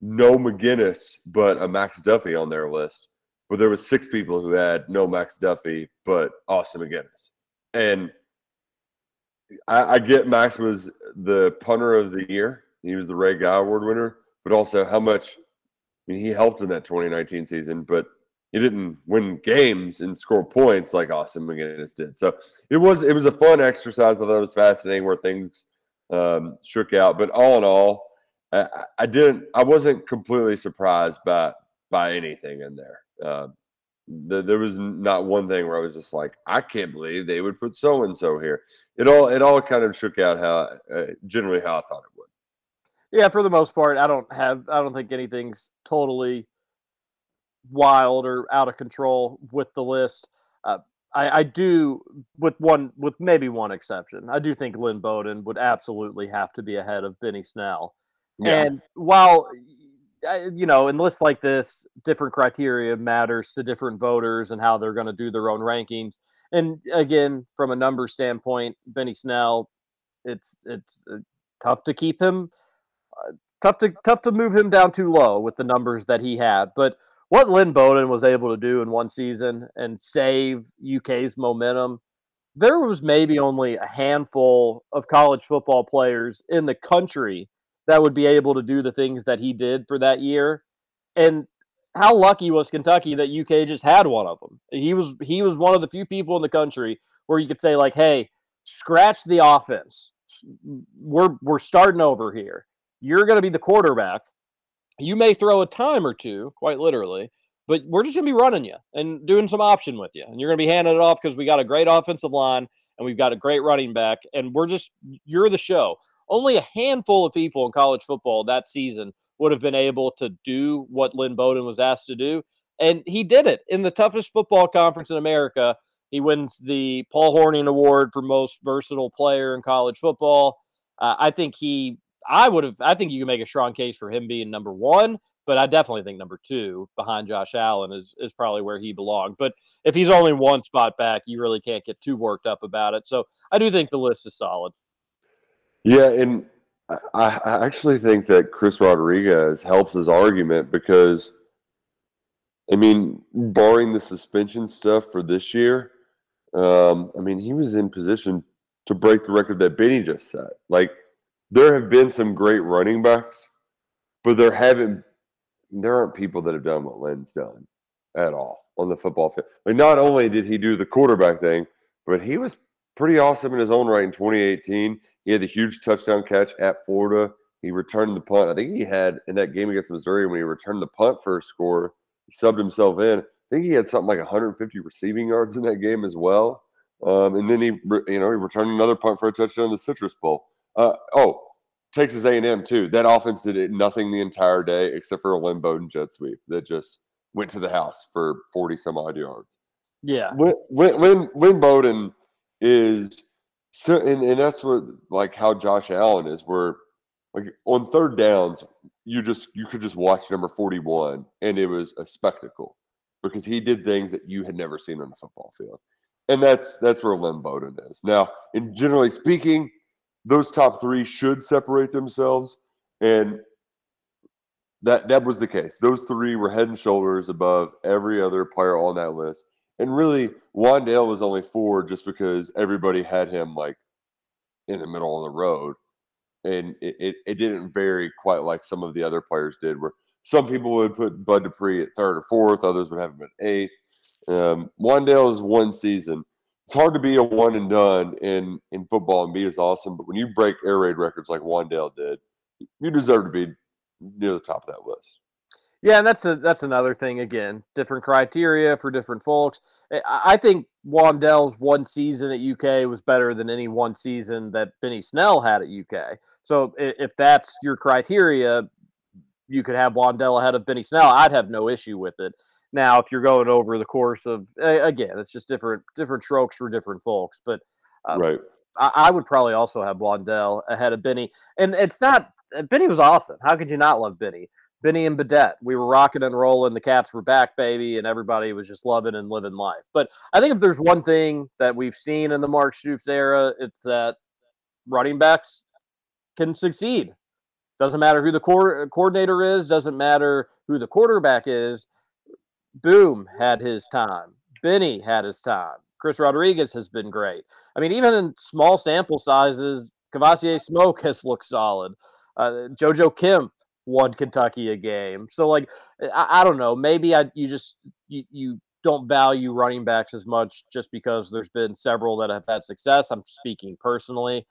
no MacGinnis but a Max Duffy on their list, but there was six people who had no Max Duffy but Austin MacGinnis. And I, I get Max was the punter of the year; he was the Ray Guy Award winner, but also how much I mean, he helped in that 2019 season, but he didn't win games and score points like Austin MacGinnis did. So it was it was a fun exercise. I thought it was fascinating where things um, shook out. But all in all, I, I- didn't I wasn't completely surprised by by anything in there. Uh, the, there was not one thing where I was just like, I can't believe they would put so and so here. It all it all kind of shook out how uh, generally how I thought it would. Yeah, for the most part, I don't have I don't think anything's totally wild or out of control with the list. Uh, I, I do with one with maybe one exception. I do think Lynn Bowden would absolutely have to be ahead of Benny Snell. Yeah. And while you know, in lists like this, different criteria matters to different voters and how they're going to do their own rankings. And again, from a number standpoint, Benny Snell, it's it's uh, tough to keep him uh, tough to tough to move him down too low with the numbers that he had. But what Lynn Bowden was able to do in one season and save UK's momentum, there was maybe only a handful of college football players in the country that would be able to do the things that he did for that year. And how lucky was Kentucky that UK just had one of them? He was he was one of the few people in the country where you could say like, "Hey, scratch the offense. We're we're starting over here. You're going to be the quarterback. You may throw a time or two, quite literally, but we're just going to be running you and doing some option with you. And you're going to be handing it off because we got a great offensive line and we've got a great running back, and we're just you're the show. Only a handful of people in college football that season would have been able to do what Lynn Bowden was asked to do. And he did it in the toughest football conference in America. He wins the Paul Hornung Award for most versatile player in college football. Uh, I think he, I would have, I think you can make a strong case for him being number one, but I definitely think number two behind Josh Allen is, is probably where he belonged. But if he's only one spot back, you really can't get too worked up about it. So I do think the list is solid. Yeah, and I, I actually think that Chris Rodriguez helps his argument because, I mean, barring the suspension stuff for this year, um, I mean, he was in position to break the record that Benny just set. Like, there have been some great running backs, but there haven't, there aren't people that have done what Lynn's done at all on the football field. Like, not only did he do the quarterback thing, but he was pretty awesome in his own right in 2018. He had the huge touchdown catch at Florida. He returned the punt. I think he had in that game against Missouri when he returned the punt for a score. He subbed himself in. I think he had something like 150 receiving yards in that game as well. Um, and then he, you know, he returned another punt for a touchdown in the Citrus Bowl. Uh, oh, Texas A&M too. That offense did it nothing the entire day except for a Lynn Bowden jet sweep that just went to the house for 40 some odd yards. Yeah. Lynn, Lynn, Lynn Bowden is so, and, and that's what like how Josh Allen is. Where like on third downs, you just you could just watch number forty one, and it was a spectacle because he did things that you had never seen on the football field, and that's that's where Lynn Bowden is now. And generally speaking, those top three should separate themselves, and that that was the case. Those three were head and shoulders above every other player on that list. And really, Wan'Dale was only four just because everybody had him like in the middle of the road. And it, it, it didn't vary quite like some of the other players did, where some people would put Bud Dupree at third or fourth, others would have him at eighth. Um, Wan'Dale is one season. It's hard to be a one and done in, in football and be as awesome, but when you break air raid records like Wan'Dale did, you deserve to be near the top of that list. Yeah, and that's a that's another thing. Again, different criteria for different folks. I think Wan'Dale's one season at UK was better than any one season that Benny Snell had at UK. So if that's your criteria, you could have Wan'Dale ahead of Benny Snell. I'd have no issue with it. Now, if you're going over the course of again, it's just different different strokes for different folks. But uh, Right. I, I would probably also have Wan'Dale ahead of Benny. And it's not Benny was awesome. How could you not love Benny? Benny and Bedette. We were rocking and rolling. The Cats were back, baby, and everybody was just loving and living life. But I think if there's one thing that we've seen in the Mark Stoops era, it's that running backs can succeed. Doesn't matter who the co- coordinator is. Doesn't matter who the quarterback is. Boom had his time. Benny had his time. Chris Rodriguez has been great. I mean, even in small sample sizes, Kavosiey Smoke has looked solid. Uh, JoJo Kemp won Kentucky a game. So, like, I, I don't know. Maybe I you just you, you don't value running backs as much just because there's been several that have had success. I'm speaking personally,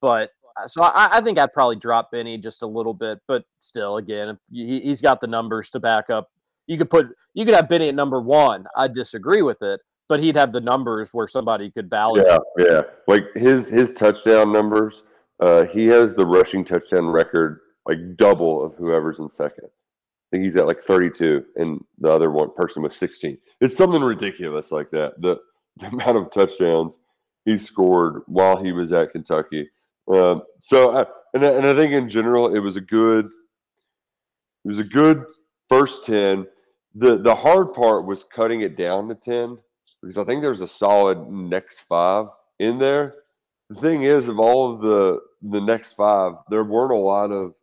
but uh, so I, I think I'd probably drop Benny just a little bit. But still, again, if he, he's got the numbers to back up. You could put you could have Benny at number one. I disagree with it, but he'd have the numbers where somebody could validate. Yeah, yeah. Like his his touchdown numbers, uh, he has the rushing touchdown record like double of whoever's in second. I think he's at like 32, and the other one person was 16. It's something ridiculous like that. The, the amount of touchdowns he scored while he was at Kentucky. Um, so, I, and I, and I think in general, it was a good, it was a good first 10. The the hard part was cutting it down to 10 because I think there's a solid next five in there. The thing is, of all of the the next five, there weren't a lot of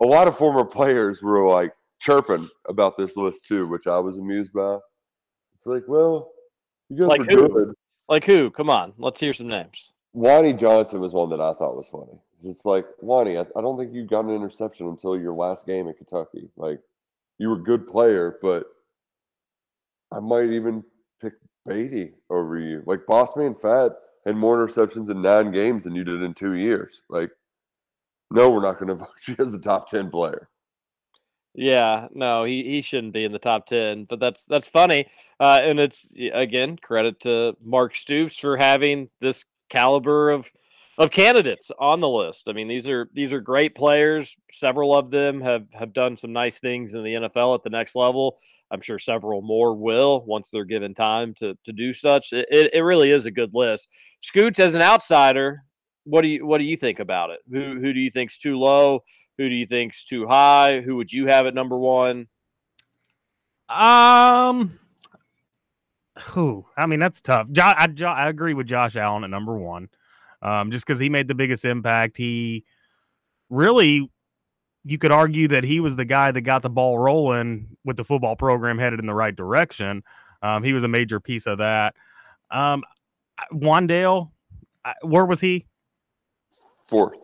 a lot of former players were like chirping about this list too, which I was amused by. It's like, well, you guys Like were who? good. Like who? Come on, let's hear some names. Lonnie Johnson was one that I thought was funny. It's like, Lonnie, I, I don't think you got an interception until your last game in Kentucky. Like, you were a good player, but I might even pick Beatty over you. Like, Bossman Fat had more interceptions in nine games than you did in two years. Like, no, we're not going to vote you as a top 10 player. Yeah, no, he, he shouldn't be in the top ten, but that's that's funny, uh, and it's again credit to Mark Stoops for having this caliber of of candidates on the list. I mean, these are these are great players. Several of them have have done some nice things in the NFL at the next level. I'm sure several more will once they're given time to to do such. It, it really is a good list. Scoots as an outsider, what do you what do you think about it? Who who do you think's too low? Who do you think's too high? Who would you have at number one? Um, who? I mean, that's tough. Jo- I, Jo- I agree with Josh Allen at number one, um, just because he made the biggest impact. He really, you could argue that he was the guy that got the ball rolling with the football program headed in the right direction. Um, he was a major piece of that. Um, Wan'Dale, I- where was he? Fourth.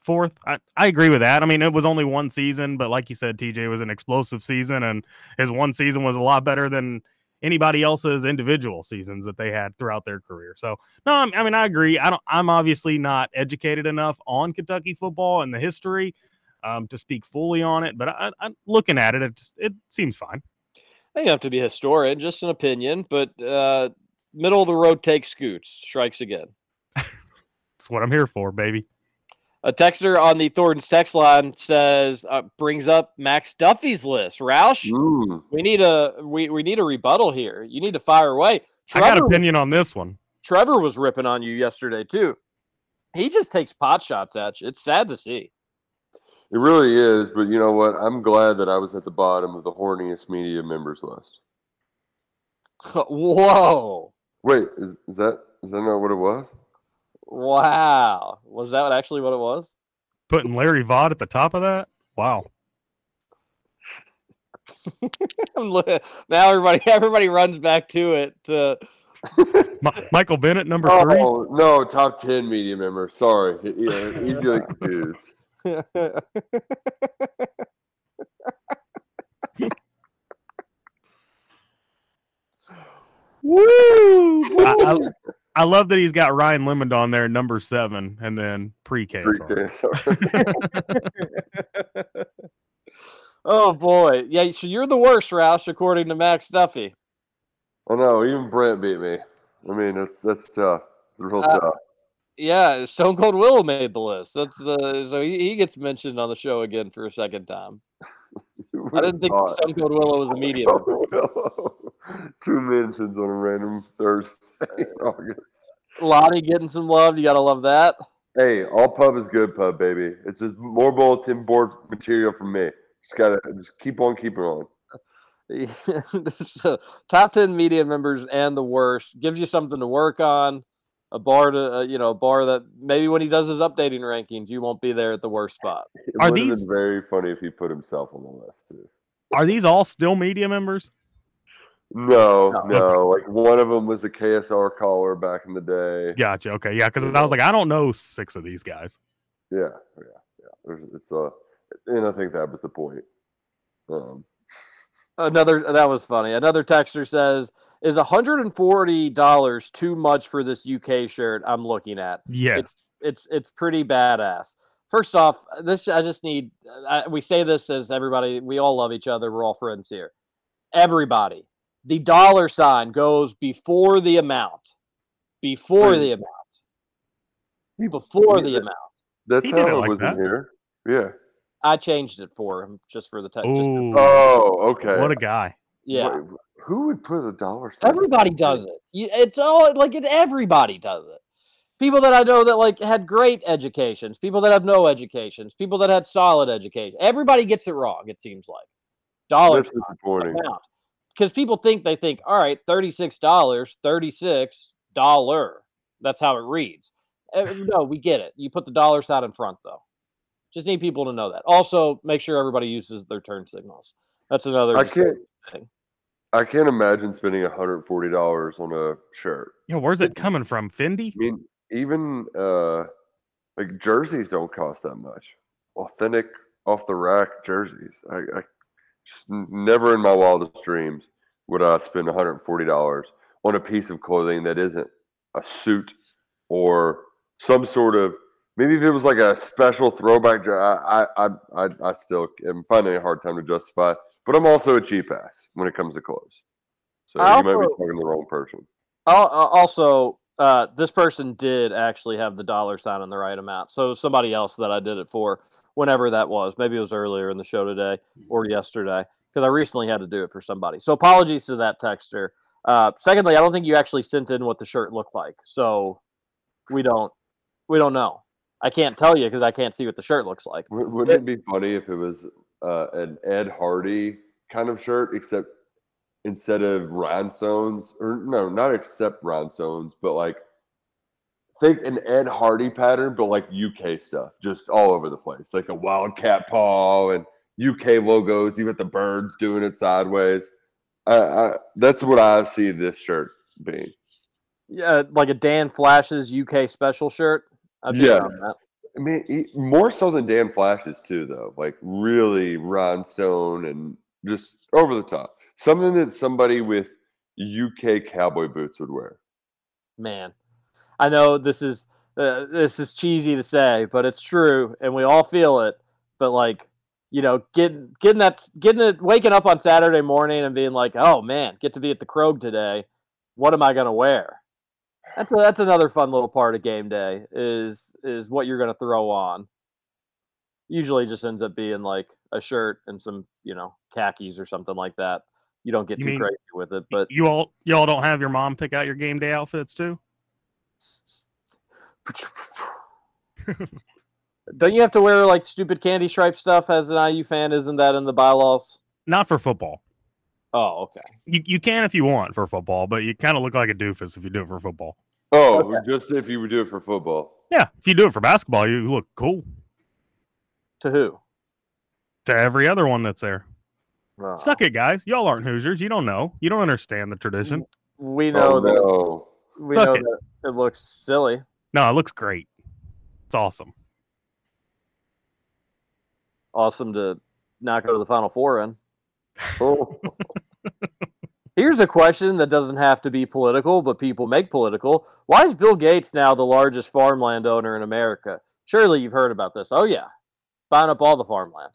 Fourth, I, I agree with that. I mean, it was only one season, but like you said, TJ was an explosive season, and his one season was a lot better than anybody else's individual seasons that they had throughout their career. So, no, I'm- I mean, I agree. I don't. I'm obviously not educated enough on Kentucky football and the history um, to speak fully on it, but I, I'm looking at it. It just, it seems fine. I don't have to be a historian, just an opinion, but uh, middle of the road take scoots strikes again. That's what I'm here for, baby. A texter on the Thornton's text line says uh, brings up Max Duffy's list. Roush, Mm. we need a we, we need a rebuttal here. You need to fire away. I got Trevor- opinion on this one. Trevor was ripping on you yesterday too. He just takes pot shots at you. It's sad to see. It really is, but you know what? I'm glad that I was at the bottom of the horniest media members list. Whoa! Wait, is, is that is that not what it was? Wow! Was that actually what it was? Putting Larry Vaught at the top of that? Wow. Now everybody everybody runs back to it. To, Michael Bennett, number oh, three. Oh no, top ten media member. Sorry, yeah, easily confused. Woo! I, I, I love that he's got Ryan Lemond on there, number seven, and then pre-K. oh boy, yeah. So you're the worst, Roush, according to Max Duffy. I know, even Brent beat me. I mean, that's that's tough. It's real Uh, tough. Yeah, Stone Cold Willow made the list. That's the so he, he gets mentioned on the show again for a second time. I didn't think thought? Stone Cold Willow was a media member. Two mentions on a random Thursday in August. Lonnie getting some love. You gotta love that. Hey, all pub is good pub, baby. It's just more bulletin board material for me. Just gotta just keep on keeping on. so, top 10 media members and the worst gives you something to work on a bar to uh, you know a bar that maybe when he does his updating rankings you won't be there at the worst spot It Are would have these- been very funny if he put himself on the list too. Are these all still media members? No, no. Like one of them was a KSR caller back in the day. Gotcha. Okay. Yeah. Because I was like, I don't know six of these guys. Yeah, yeah, yeah. There's, it's uh, and I think that was the point. Um, another that was funny another texter says is $140 too much for this uk shirt i'm looking at Yes. it's it's it's pretty badass first off this i just need I, we say this as everybody we all love each other we're all friends here everybody the dollar sign goes before the amount before the amount before Yeah, the that- amount that's He how it it like was in here. Yeah. i changed it for him just for the text just Ooh. Oh, okay. What a guy. yeah Wait, who would put a dollar sign? Everybody does it. You- It's all like it, everybody does it. People that I know that like had great educations, people that have no educations, people that had solid education. Everybody gets it wrong. It seems like dollar That's disappointing. Because people think they think all right, thirty six dollars, thirty six dollar. That's how it reads. Eh, No, we get it. You put the dollar sign in front though. Just need people to know that. Also, make sure everybody uses their turn signals. That's another. I can't. thing. I can't imagine spending $140 on a shirt. Yeah. Where's it coming from? Fendi? I mean, even uh, like jerseys don't cost that much. Authentic, off the rack jerseys. I, I just never in my wildest dreams would I spend $140 on a piece of clothing that isn't a suit or some sort of maybe if it was like a special throwback. I I I I, still am finding a hard time to justify. But I'm also a cheap ass when it comes to clothes. So you might be talking to the wrong person. Al- Also, uh, this person did actually have the dollar sign on the right amount. So somebody else that I did it for, whenever that was, maybe it was earlier in the show today or yesterday, because I recently had to do it for somebody. So apologies to that texter. Uh, secondly, I don't think you actually sent in what the shirt looked like, so we don't we don't know. I can't tell you because I can't see what the shirt looks like. Wouldn't it be funny if it was uh, an Ed Hardy kind of shirt, except instead of rhinestones, or no, not except rhinestones, but like think an Ed Hardy pattern, but like UK stuff, just all over the place, like a wildcat paw and UK logos. You got the birds doing it sideways. I, I, that's what I see this shirt being. Yeah, like a Dan Flashes UK special shirt. Yeah. that. I mean, e- more so than Dan Flashes too, though. Like really rhinestone and just over the top. Something that somebody with UK cowboy boots would wear. man i know this is uh, this is cheesy to say but it's true and we all feel it but like you know getting getting that getting it waking up on saturday morning and being like oh man get to be at the krog today what am i going to wear that's a, that's another fun little part of game day is is what you're going to throw on Usually, just ends up being like a shirt and some, you know, khakis or something like that. You don't get You too mean- crazy with it, but You all y'all don't have your mom pick out your game day outfits too? Don't you have to wear like stupid candy stripe stuff as an IU fan? Isn't that in the bylaws? Not for football. Oh, okay. You you can if you want for football, but you kind of look like a doofus if you do it for football. Oh, just if you would do it for football. Yeah, if you do it for basketball, you look cool To who? to every other one that's there. Oh. Suck it, guys. Y'all aren't Hoosiers. You don't know. You don't understand the tradition. We know Oh, that no. we Suck know it. that it looks silly. No, it looks great. It's awesome. Awesome to not go to the final four in. Oh, Here's a question that doesn't have to be political, but people make political. Why is Bill Gates now the largest farmland owner in America? Surely you've heard about this. Oh yeah, buying up all the farmland.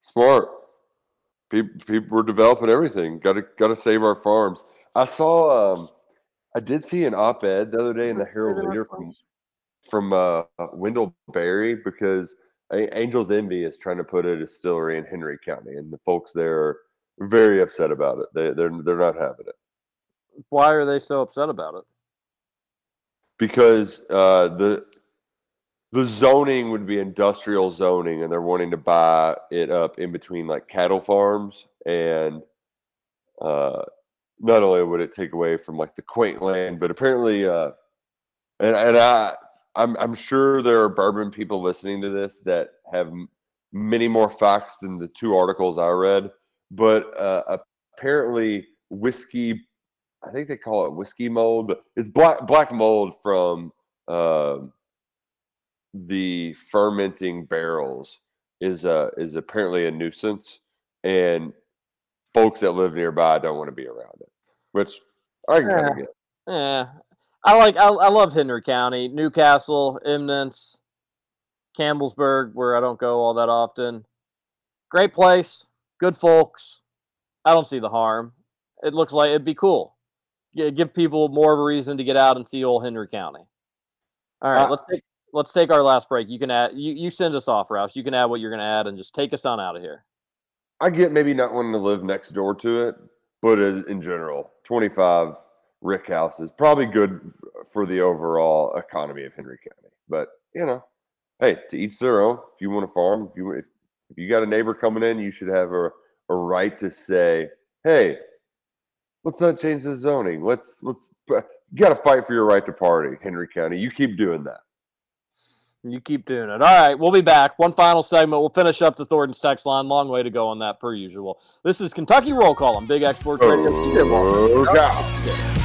smart. People, people were developing everything. Got to, got to save our farms. I saw, um, I did see an op-ed the other day in the Herald Leader from from uh, Wendell Berry because Angel's Envy is trying to put a distillery in Henry County, and the folks there are very upset about it. They, they're they're not having it Why are they so upset about it? because uh, the the zoning would be industrial zoning, and they're wanting to buy it up in between like cattle farms, and not only would it take away from like the quaint land, but apparently, uh, and and I I'm I'm sure there are bourbon people listening to this that have many more facts than the two articles I read, but uh, apparently whiskey I think they call it whiskey mold, but it's black black mold from um the fermenting barrels is uh is apparently a nuisance, and folks that live nearby don't want to be around it, which I can kind of get. Yeah, I like. I, I love Henry County, New Castle, Eminence, Campbellsburg, where I don't go all that often. Great place, good folks. I don't see the harm. It looks like it'd be cool. Gi- Give people more of a reason to get out and see old Henry County. All right, Uh, let's take let's take our last break. You can add. You you send us off, Roush. You can add what you're going to add and just take us on out of here. I get maybe not wanting to live next door to it, but in general, 25 Rick House is probably good for the overall economy of Henry County. But you know, hey, to each their own. If you want to farm, if you if, if you got a neighbor coming in, you should have a, a right to say, hey, let's not change the zoning. Let's let's you got to fight for your right to party, Henry County. You keep doing that. You keep doing it. All right, we'll be back. One final segment. We'll finish up the Thornton's text line. Long way to go on that, per usual. This is Kentucky Roll Call on Big Exports Radio. Oh,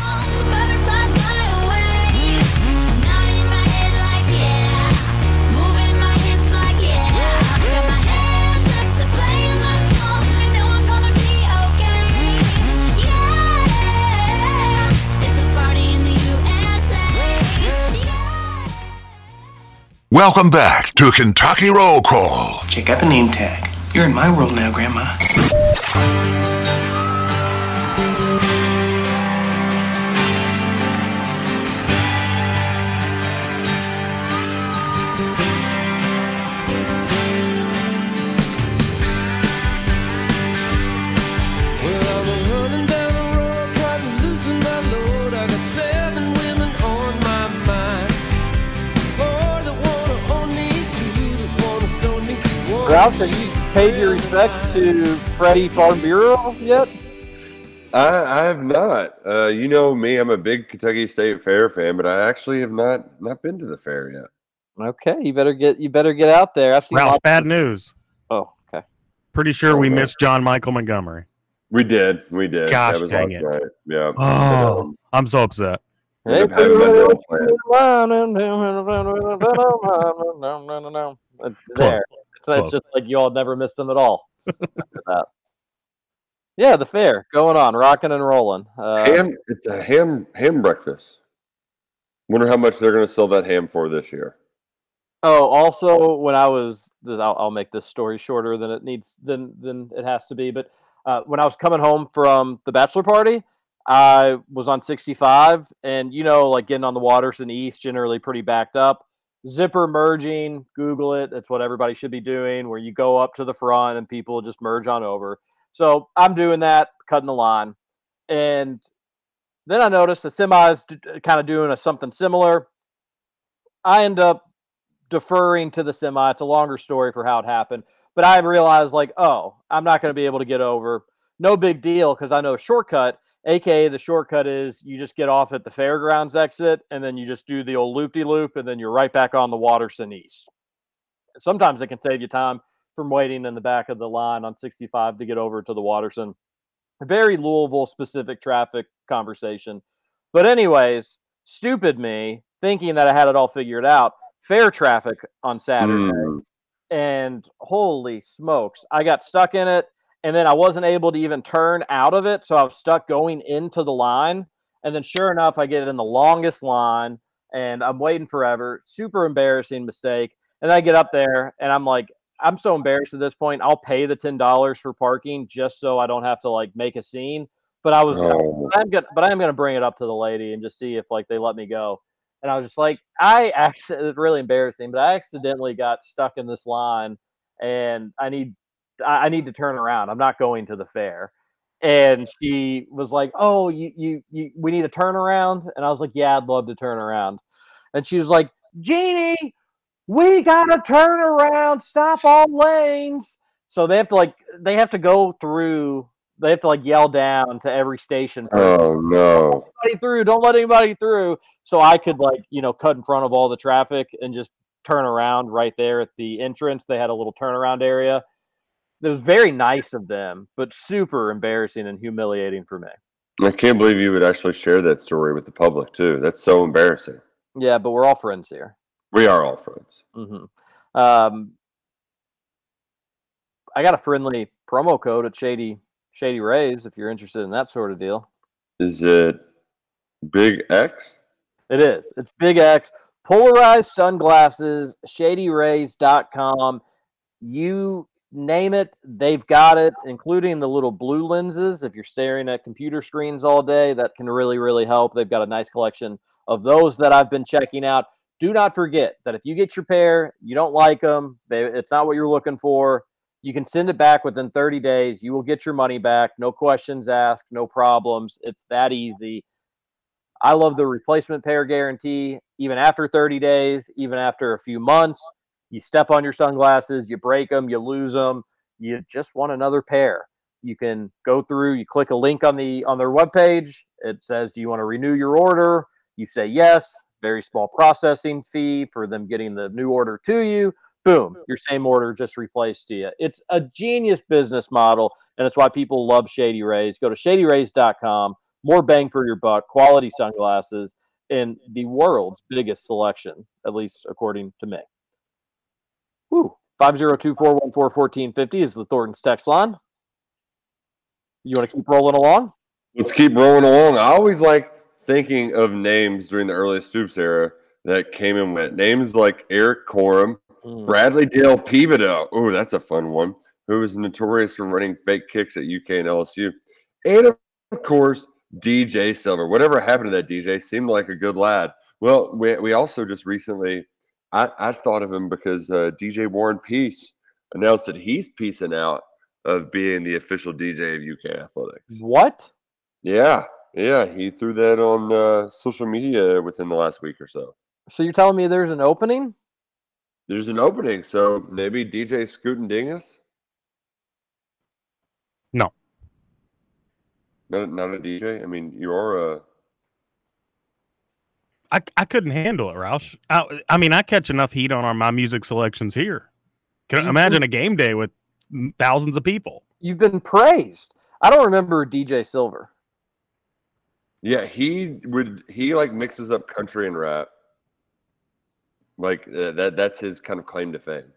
Welcome back to Kentucky Roll Call. Check out the name tag. You're in my world now, Grandma. Me. one Roush, have you paid your respects to Freddie Farm Bureau yet? I, I have not. Uh, you know me; I'm a big Kentucky State Fair fan, but I actually have not not been to the fair yet. Okay, you better get you better get out there. I've seen. Ralph, lots- bad news. Oh, okay. Pretty sure we missed John Michael Montgomery. We did, we did. Gosh that was dang it. night. Yeah. Oh, I'm so upset. End up having my nails planned. It's there. It's, it's Close. just like you all never missed them at all. that. Yeah, the fair going on, rocking and rolling. Uh, ham. It's a ham ham breakfast. Wonder how much they're going to sell that ham for this year. Oh, also, when I was, I'll, I'll make this story shorter than it needs than than it has to be. But uh, when I was coming home from the bachelor party, I was on 65, and you know, like getting on the waters in the east, generally pretty backed up. Zipper merging. Google it. That's what everybody should be doing. Where you go up to the front and people just merge on over. So I'm doing that, cutting the line, and then I noticed the semis uh, kind of doing a, something similar. I end up deferring to the semi. It's a longer story for how it happened, but I realized like, oh, I'm not going to be able to get over. No big deal because I know shortcut. AKA the shortcut is you just get off at the fairgrounds exit and then you just do the old loop de loop and then you're right back on the Watterson East. Sometimes it can save you time from waiting in the back of the line on 65 to get over to the Watterson. Very Louisville specific traffic conversation. But, anyways, stupid me thinking that I had it all figured out. Fair traffic on Saturday. Mm. And holy smokes, I got stuck in it. And then I wasn't able to even turn out of it. So I was stuck going into the line. And then, sure enough, I get in the longest line and I'm waiting forever. Super embarrassing mistake. And I get up there and I'm like, I'm so embarrassed at this point. I'll pay the ten dollars for parking just so I don't have to like make a scene. But I was, Oh. I'm gonna, but I'm gonna bring it up to the lady and just see if like they let me go. And I was just like, I actually, it's really embarrassing, but I accidentally got stuck in this line, and I need, I need to turn around. I'm not going to the fair. And she was like, "Oh, you, you, you, we need a turnaround." And I was like, "Yeah, I'd love to turn around." And she was like, "Jeannie, we gotta turn around, stop all lanes. So they have to like they have to go through. They have to like yell down to every station. Oh no. Anybody through? Don't let anybody through. So I could like you know cut in front of all the traffic and just turn around right there at the entrance. They had a little turnaround area. It was very nice of them, but super embarrassing and humiliating for me. I can't believe you would actually share that story with the public too. That's so embarrassing. Yeah, but we're all friends here. We are all friends. hmm Um, I got a friendly promo code at Shady Shady Rays if you're interested in that sort of deal. Is it Big X? It is. It's Big X. Polarized sunglasses, shadyrays.com. You name it, they've got it, including the little blue lenses. If you're staring at computer screens all day, that can really, really help. They've got a nice collection of those that I've been checking out. Do not forget that if you get your pair, you don't like them, they, it's not what you're looking for, you can send it back within 30 days. You will get your money back. No questions asked, no problems. It's that easy. I love the replacement pair guarantee. Even after 30 days, even after a few months, you step on your sunglasses, you break them, you lose them, you just want another pair. You can go through, you click a link on the on their webpage. It says, Do you want to renew your order? You say yes, very small processing fee for them getting the new order to you. Boom, your same order just replaced to you. It's a genius business model, and it's why people love Shady Rays. Go to shadyrays.com more bang for your buck, quality sunglasses, and the world's biggest selection, at least according to me. Woo. 502-414-1450 is the Thornton's text line. You want to keep rolling along? Let's keep rolling along. I always like thinking of names during the early Stoops era that came and went. Names like Eric Corum, Mm. Bradley Dale Peveto. Oh, that's a fun one. Who was notorious for running fake kicks at UK and LSU. And of course, DJ Silver. Whatever happened to that DJ seemed like a good lad. Well, we, we also just recently, I, I thought of him because uh, DJ Warren Peace announced that he's piecing out of being the official DJ of UK athletics. What? Yeah, yeah, he threw that on uh, social media within the last week or so. So you're telling me there's an opening? There's an opening, so maybe DJ Scootin' Dingus. No. Not, not a DJ. I mean, you are a. I, I couldn't handle it, Roush. I, I mean, I catch enough heat on our my music selections here. Can You- imagine a game day with thousands of people. You've been praised. I don't remember DJ Silver. Yeah, he would. He like mixes up country and rap. Like uh, that. That's his kind of claim to fame.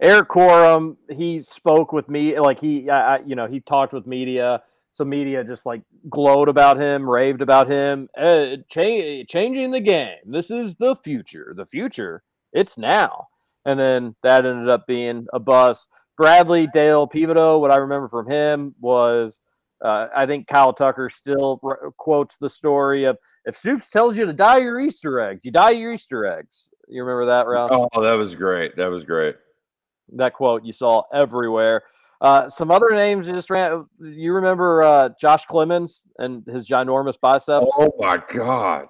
Eric Quorum. he spoke with me, like he, I, I- you know, he talked with media. So media just like glowed about him, raved about him, uh, cha- changing the game. This is the future. The future, it's now. And then that ended up being a bust. Bradley Dale Peveto, what I remember from him was, uh, I think Kyle Tucker still r- quotes the story of if Stoops tells you to dye your Easter eggs, you dye your Easter eggs. You remember that, Roush? Oh, that was great. That was great. That quote you saw everywhere. Uh, some other names just ran. You remember uh, Josh Clemons and his ginormous biceps? Oh my god.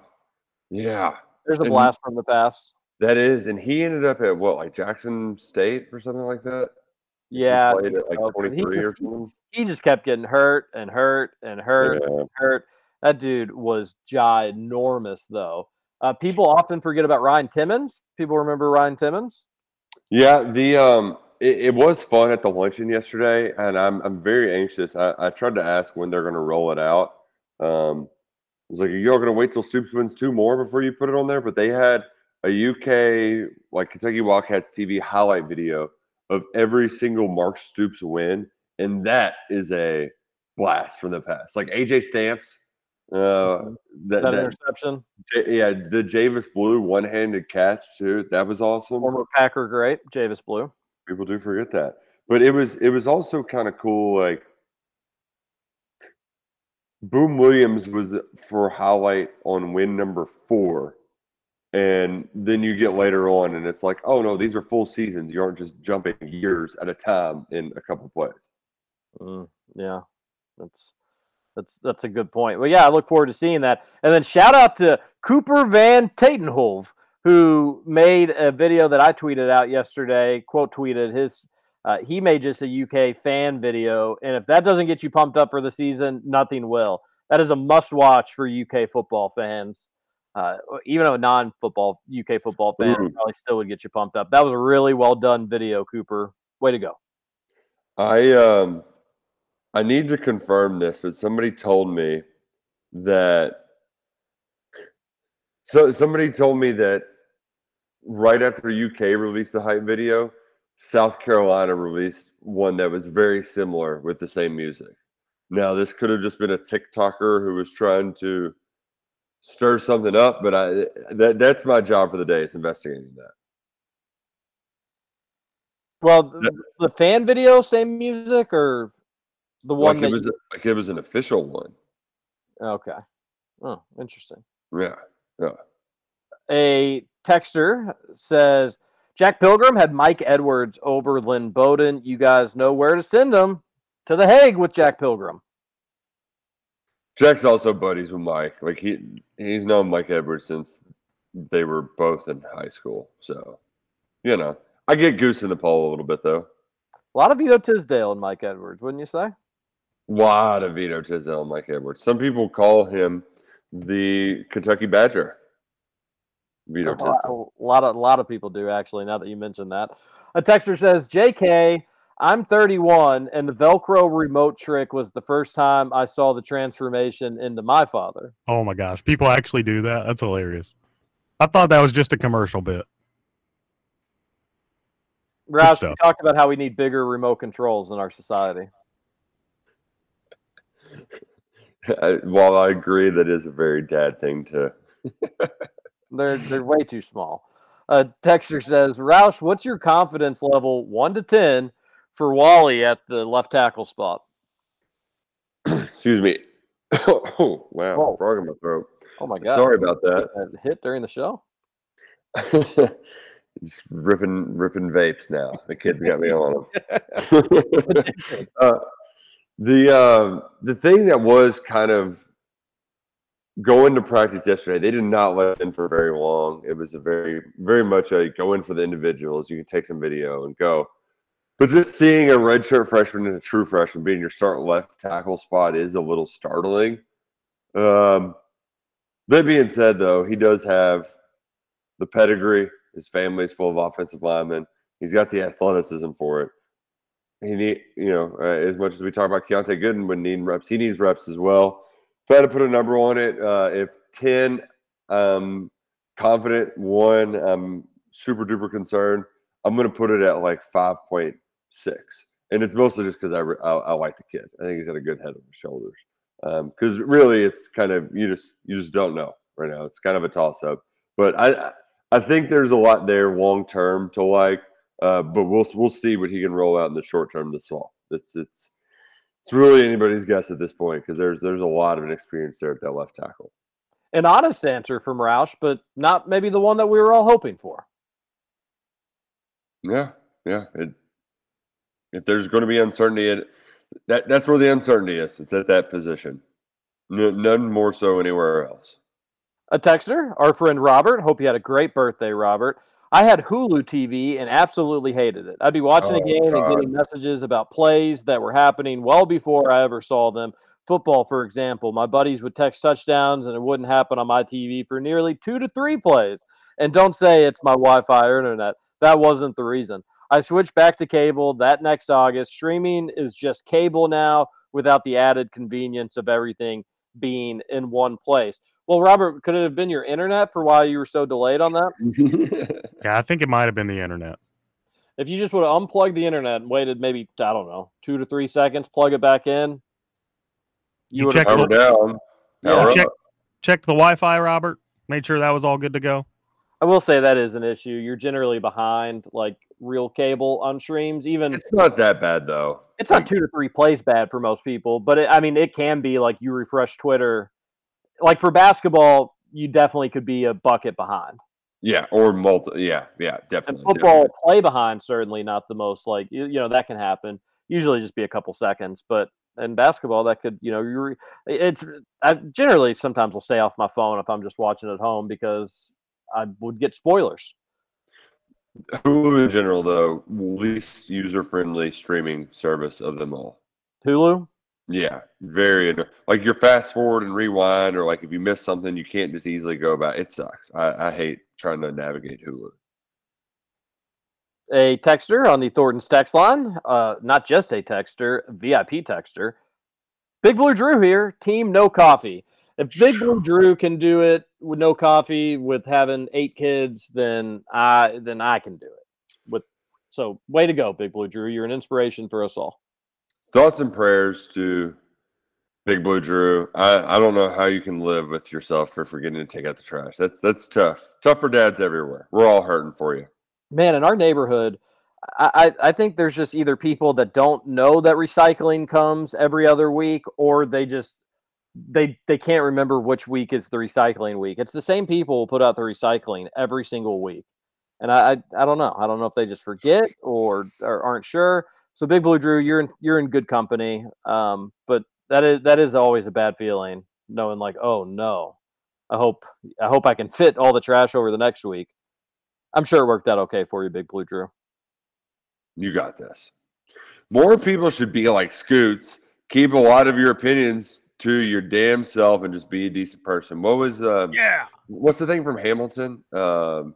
Yeah. There's a And blast from the past. That is, and he ended up at what, like Jackson State or something like that. Yeah, at like so, but he 23 or just- something. He just kept getting hurt and hurt and hurt Yeah. and hurt. That dude was ginormous, though. Uh, people often forget about Ryan Timmons. People remember Ryan Timmons. Yeah, the um, it, it was fun at the luncheon yesterday, and I'm I'm very anxious. I, I tried to ask when they're going to roll it out. Um, I was like, are you all going to wait till Stoops wins two more before you put it on there? But they had a UK like Kentucky Wildcats TV highlight video of every single Mark Stoops win, and that is a blast from the past. Like AJ Stamps, uh, that, That that- interception. J- yeah, the Javess Blue one-handed catch too. That was awesome. Former Packer great, Javess Blue. People do forget that. But it was it was also kind of cool. Like Boom Williams was for highlight on win number four. And then you get later on and it's like, oh no, these are full seasons. You aren't just jumping years at a time in a couple plays. Mm, yeah, that's that's that's a good point. Well, yeah, I look forward to seeing that. And then shout out to Cooper Van Tatenhove, who made a video that I tweeted out yesterday. Quote tweeted his. Uh, he made just a UK fan video, and if that doesn't get you pumped up for the season, nothing will. That is a must-watch for UK football fans. Uh, even a non-football UK football fan Mhm. probably still would get you pumped up. That was a really well done video, Cooper. Way to go. I um I need to confirm this, but somebody told me that so somebody told me that right after UK released the hype video, South Carolina released one that was very similar with the same music. Now this could have just been a TikToker who was trying to stir something up, but I that that's my job for the day is investigating that. Well, the, the fan video, same music, or the one Like that it was like it was an official one. okay. Oh, interesting. Yeah. Yeah. A texter says Jack Pilgrim had Mike Edwards over Lynn Bowden. You guys know where to send him to the Hague with Jack Pilgrim. Jack's also buddies with Mike. Like he he's known Mike Edwards since they were both in high school. So, you know, I get goose in the poll a little bit though. A lot of Vito Tisdale and Mike Edwards, wouldn't you say? A lot of Vito Tisdale and Mike Edwards. Some people call him the Kentucky Badger. Vito A lot, a lot of a lot of people do actually. Now that you mention that, a texter says, "J.K. I'm 31, and the Velcro remote trick was the first time I saw the transformation into my father." Oh my gosh, people actually do that. That's hilarious. I thought that was just a commercial bit. Roush, we talked about how we need bigger remote controls in our society. I, while I agree that is a very dad thing to They're they're way too small. Uh, Texter says, Roush, what's your confidence level one to ten for Wally at the left tackle spot? excuse me. oh wow, Whoa. frog in my throat. Oh my god! Sorry about that. That hit during the show. Just ripping ripping vapes now. The kids got me on them. uh, the uh, the thing that was kind of going to practice yesterday, they did not let us in for very long. It was a very very much a go in for the individuals. You can take some video and go. But just seeing a redshirt freshman and a true freshman being your start left tackle spot is a little startling. Um, that being said, though, he does have the pedigree. His family's full of offensive linemen. He's got the athleticism for it. He need, you know, uh, as much as we talk about Keontae Gooden when needing reps, he needs reps as well. If I had to put a number on it, uh, if ten, um, confident. One, I'm super duper concerned. I'm going to put it at like five point six, and it's mostly just because I, I I like the kid. I think he's got a good head on his shoulders. Because really, it's kind of you just you just don't know right now. It's kind of a toss up. But I I think there's a lot there long term to like. Uh, but we'll we'll see what he can roll out in the short term this fall. It's it's it's really anybody's guess at this point because there's there's a lot of inexperience there at that left tackle. an honest answer from Roush, but not maybe the one that we were all hoping for. Yeah, yeah. It, if there's going to be uncertainty, it, that that's where the uncertainty is. It's at that position. No, none more so anywhere else. A texter, our friend Robert. Hope you had a great birthday, Robert. I had Hulu TV and absolutely hated it. I'd be watching a Oh, game and getting messages about plays that were happening well before I ever saw them. Football, for example, my buddies would text touchdowns and it wouldn't happen on my TV for nearly two to three plays. And don't say it's my Wi Fi or internet. That wasn't the reason. I switched back to cable that next August. Streaming is just cable now without the added convenience of everything being in one place. Well, Robert, could it have been your internet for why you were so delayed on that? Yeah, I think it might have been the internet. If you just would have unplugged the internet and waited maybe, I don't know, two to three seconds, plug it back in, you, You would have checked Power down. Power check, up. checked the Wi-Fi, Robert. Made sure that was all good to go. I will say that is an issue. You're generally behind like real cable on streams. Even It's not that bad though. it's not two to three plays bad for most people, but it, I mean, it can be like you refresh Twitter. Like for basketball, you definitely could be a bucket behind. Yeah, or multi. Yeah, yeah, definitely. And definitely. football play behind certainly not the most like you, you know that can happen. Usually just be a couple seconds, but in basketball that could you know you it's I generally sometimes will stay off my phone if I'm just watching at home because I would get spoilers. Hulu in general, though, least user friendly streaming service of them all. Hulu. Yeah, very like your fast forward and rewind, or like if you miss something, you can't just easily go back. It sucks. I, I hate trying to navigate Hulu. A texter on the Thornton's text line, uh, not just a texter, VIP texter. Big Blue Drew here, team no coffee. If Big Blue Drew can do it with no coffee with having eight kids, then I then I can do it. With so way to go, Big Blue Drew. You're an inspiration for us all. Thoughts and prayers to Big Blue Drew. I, I don't know how you can live with yourself for forgetting to take out the trash. That's that's tough. Tough for dads everywhere. We're all hurting for you. man, in our neighborhood, I, I think there's just either people that don't know that recycling comes every other week, or they just they they can't remember which week is the recycling week. It's the same people put out the recycling every single week, and I I, I don't know. I don't know if they just forget or, or aren't sure. So Big Blue Drew, you're in you're in good company. Um, but that is that is always a bad feeling, knowing like, oh no, I hope I hope I can fit all the trash over the next week. I'm sure it worked out okay for you, Big Blue Drew. You got this. More people should be like Scoots. Keep a lot of your opinions to your damn self and just be a decent person. What was uh Yeah. what's the thing from Hamilton? Um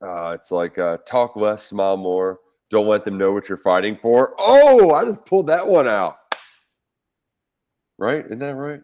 uh it's like uh talk less, smile more. Don't let them know what you're fighting for. Oh, I just pulled that one out. Right? Isn't that right?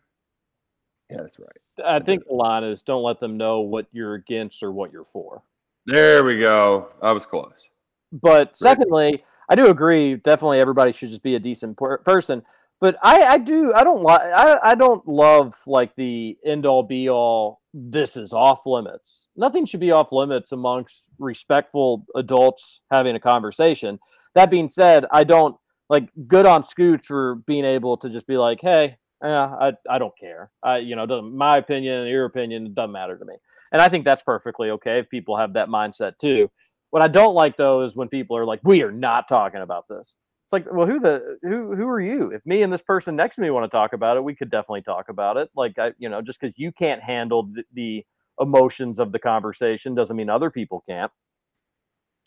Yeah, that's right. I think the line is don't let them know what you're against or what you're for. There we go. I was close. But secondly, I do agree. Definitely, everybody should just be a decent per- person. But I, I do. I don't like. I, I don't love like the end all be all. This is off limits. Nothing should be off limits amongst respectful adults having a conversation. That being said, I don't like good on Scoots for being able to just be like, hey, yeah, I, I don't care. I, you know, doesn't my opinion and your opinion doesn't matter to me. And I think that's perfectly okay if people have that mindset too. What I don't like though is when people are like, "We are not talking about this." It's like, well, who the who who are you? If me and this person next to me want to talk about it, we could definitely talk about it. Like, I, you know, just because you can't handle the, the emotions of the conversation doesn't mean other people can't.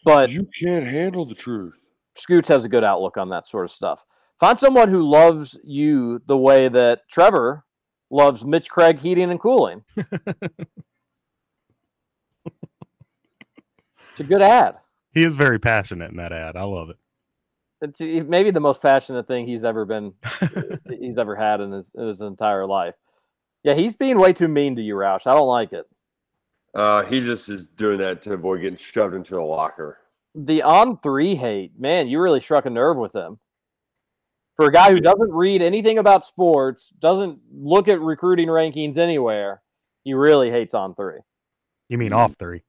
But you can't handle the truth. Scoots has a good outlook on that sort of stuff. Find someone who loves you the way that Trevor loves Mitch Craig heating and cooling. it's a good ad. He is very passionate in that ad. I love it. It's maybe the most passionate thing he's ever been he's ever had in his, in his entire life. Yeah, he's being way too mean to you, Roush. I don't like it. Uh he just is doing that to avoid getting shoved into a locker. The on three hate, man, you really struck a nerve with him. For a guy who doesn't read anything about sports, doesn't look at recruiting rankings anywhere, he really hates on three. You mean off three?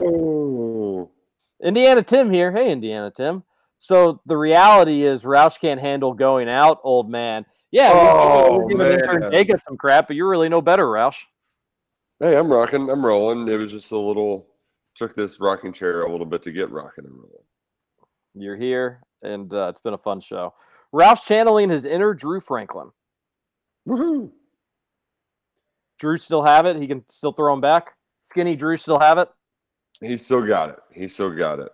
Oh. Indiana Tim here. Hey, Indiana Tim. So the reality is Roush can't handle going out, old man. Yeah, Oh, we're giving intern. Jacob some crap, but you're really no better, Roush. Hey, I'm rocking. I'm rolling. It was just a little. Took this rocking chair a little bit to get rocking and rolling. You're here, and uh, it's been a fun show. Roush channeling his inner Drew Franklin. Woohoo! Drew still have it. He can still throw him back. Skinny Drew still have it. He still got it. He still got it.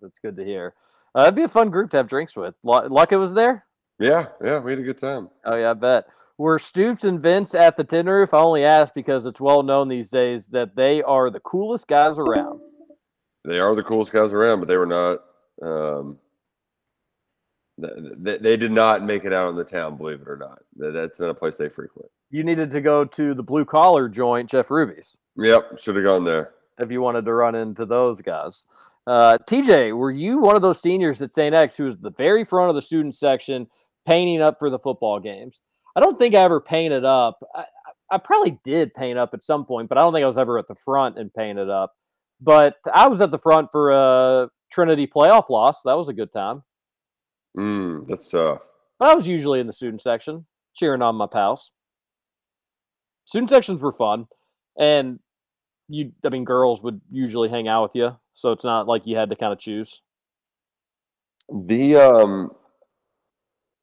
That's good to hear. Uh, that'd be a fun group to have drinks with. Lu- Luckett was there. Yeah, yeah, we had a good time. Oh yeah, I bet. Were Stoops and Vince at the Tin Roof? I only asked because it's well known these days that they are the coolest guys around. They are the coolest guys around, but they were not. Um, they, they did not make it out in the town, believe it or not. That's not a place they frequent. You needed to go to the blue collar joint, Jeff Ruby's, Yep, should have gone there. if you wanted to run into those guys. Uh, TJ, were you one of those seniors at St. X who was the very front of the student section painting up for the football games? I don't think I ever painted up. I, I- probably did paint up at some point, but I don't think I was ever at the front and painted up. But I was at the front for a Trinity playoff loss. That was a good time. Mm, that's tough. But I was usually in the student section, cheering on my pals. Student sections were fun, and you, I mean, girls would usually hang out with you, so it's not like you had to kind of choose. The um,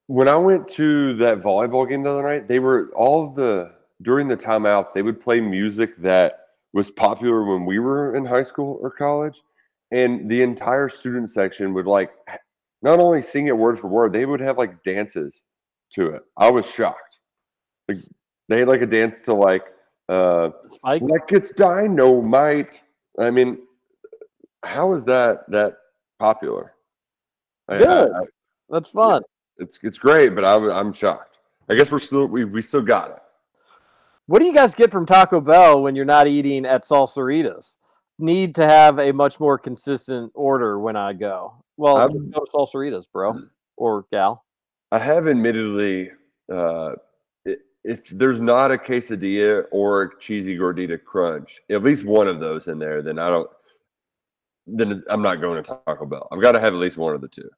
when I went to that volleyball game the other night, they were all the during the timeouts. They would play music that was popular when we were in high school or college, and the entire student section would like not only sing it word for word, they would have like dances to it. I was shocked. Like they had like a dance to like uh Spike? like it's dynamite. I mean, how is that that popular? I- I- I- That's fun. it's it's great, but I, I'm shocked. I guess we're still we, we still got it. What do you guys get from Taco Bell when you're not eating at Salsaritas? Need to have a much more consistent order when I go. Well, I'm- just go to Salsaritas, bro or gal. I have admittedly, uh, if there's not a quesadilla or a cheesy gordita crunch, at least one of those in there, then I don't. Then I'm not going to Taco Bell. I've got to have at least one of the two.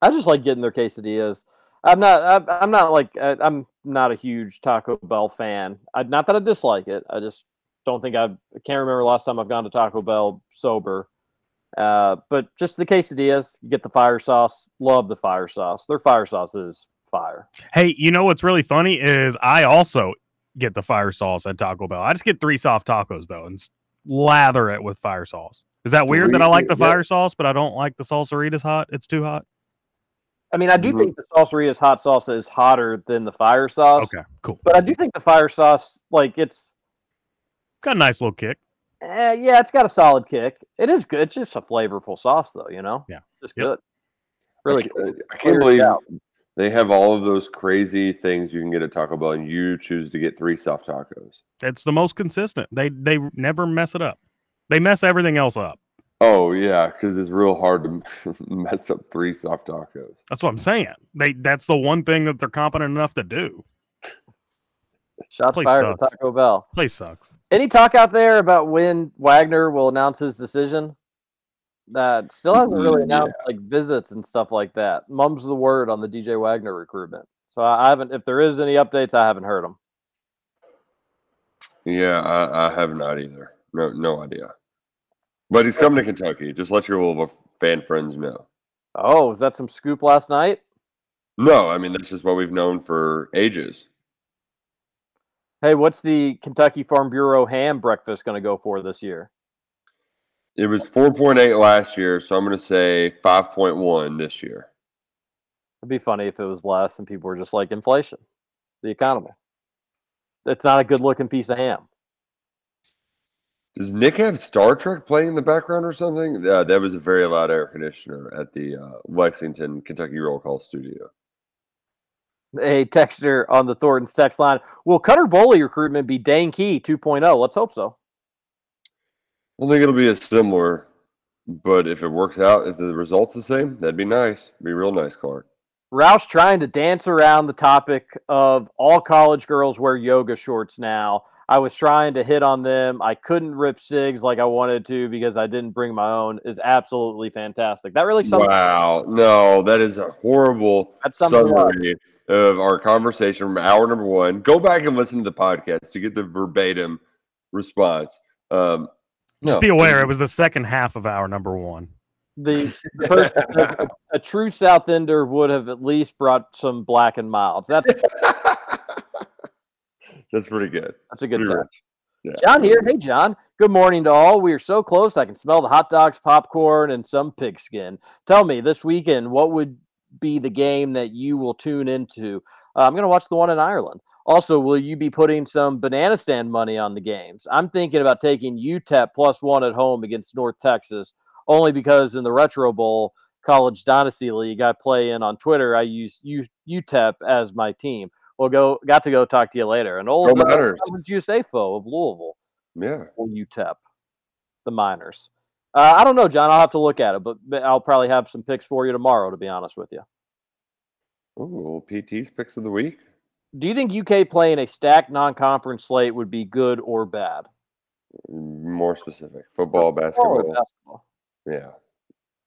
I just like getting their quesadillas. I'm not. I'm, I'm not like. I- I'm not a huge Taco Bell fan. I, not that I dislike it. I just don't think I've. I can't remember last time I've gone to Taco Bell sober. Uh, but just the quesadillas. You get the fire sauce. Love the fire sauce. Their fire sauce is fire. Hey, you know what's really funny is I also get the fire sauce at Taco Bell. I just get three soft tacos though and s- lather it with fire sauce. Is that weird that I like the Three- yeah. fire sauce, but I don't like the salsaritas hot? It's too hot. I mean, I do think the Salsaritas hot sauce is hotter than the fire sauce. Okay, cool. But I do think the fire sauce, like it's Got a nice little kick. eh, yeah, it's got a solid kick. It is good. It's just a flavorful sauce, though. You know. Yeah. Just Yep. good. Really. I cool. can't, I can't believe out. they have all of those crazy things you can get at Taco Bell, and you choose to get three soft tacos. It's the most consistent. They they never mess it up. They mess everything else up. Oh yeah, because it's real hard to mess up three soft tacos. That's what I'm saying. They that's the one thing that they're competent enough to do. Shots Place fired at sucks. Taco Bell. Place sucks. Any talk out there about when Wagner will announce his decision? That still hasn't really Mm, announced like visits and stuff like that. Mum's the word on the DJ Wagner recruitment. So I I haven't. If there is any updates, I haven't heard them. Yeah, I, I have not either. No, no idea. But he's coming to Kentucky. Just let your Louisville fan friends know. Oh, is that some scoop last night? No, I mean that's just what we've known for ages. Hey, what's the Kentucky Farm Bureau ham breakfast going to go for this year? It was 4.8 last year, so I'm going to say 5.1 this year. It'd be funny if it was less and people were just like inflation, the economy. It's not a good looking piece of ham. Does Nick have Star Trek playing in the background or something? Yeah, that was a very loud air conditioner at the uh, Lexington, Kentucky Roll Call Studio. A texter on the Thornton's text line. Will Cutter Boley recruitment be Dane Key 2.0? Let's hope so. I think it'll be a similar, but if it works out, if the result's the same, that'd be nice. Be a real nice card. Roush trying to dance around the topic of all college girls wear yoga shorts now. I was trying to hit on them. I couldn't rip SIGs like I wanted to because I didn't bring my own. Is absolutely fantastic. That really sums Wow, no, that is a horrible That sums it up. summary of our conversation from hour number one. Go back and listen to the podcast to get the verbatim response. Um, Just no, be aware, it was the second half of our number one. The, the person says a, a true South Ender would have at least brought some black and milds. That's That's pretty good. That's a good Pretty touch. Yeah. John here. Hey, John. Good morning to all. We are so close. I can smell the hot dogs, popcorn, and some pigskin. Tell me this weekend, what would be the game that you will tune into? Uh, I'm going to watch the one in Ireland. Also, will you be putting some banana stand money on the games? I'm thinking about taking UTEP plus one at home against North Texas, only because in the Retro Bowl College Dynasty League I play in on Twitter, I use U- UTEP as my team. Well, go got to go talk to you later. An old Go Miners. Conference USA foe of Louisville Yeah. or UTEP, the Miners. Uh, I don't know, John. I'll have to look at it, but I'll probably have some picks for you tomorrow. To be honest with you, Ooh, PT's picks of the week. do you think UK playing a stacked non-conference slate would be good or bad? More specific. Football, Or basketball. basketball? Yeah.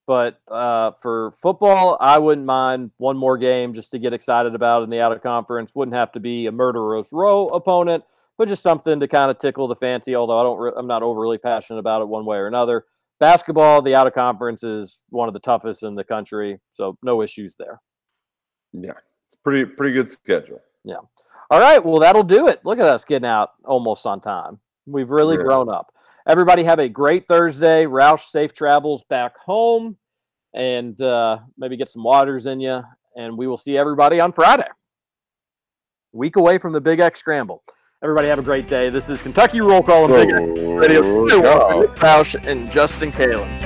But uh, for football, I wouldn't mind one more game just to get excited about in the out of conference. Wouldn't have to be a murderous row opponent, but just something to kind of tickle the fancy. Although I don't, re- I'm not overly passionate about it one way or another. Basketball, the out of conference is one of the toughest in the country, so no issues there. Yeah. It's pretty pretty good schedule. Yeah. All right. Well, that'll do it. Look at us getting out almost on time. We've really Yeah. grown up. Everybody have a great Thursday. Roush, safe travels back home and uh, maybe get some waters in you. And we will see everybody on Friday. Week away from the Big X Scramble. Everybody have a great day. This is Kentucky Roll Call and Big X Radio. Roush and Justin Kalen.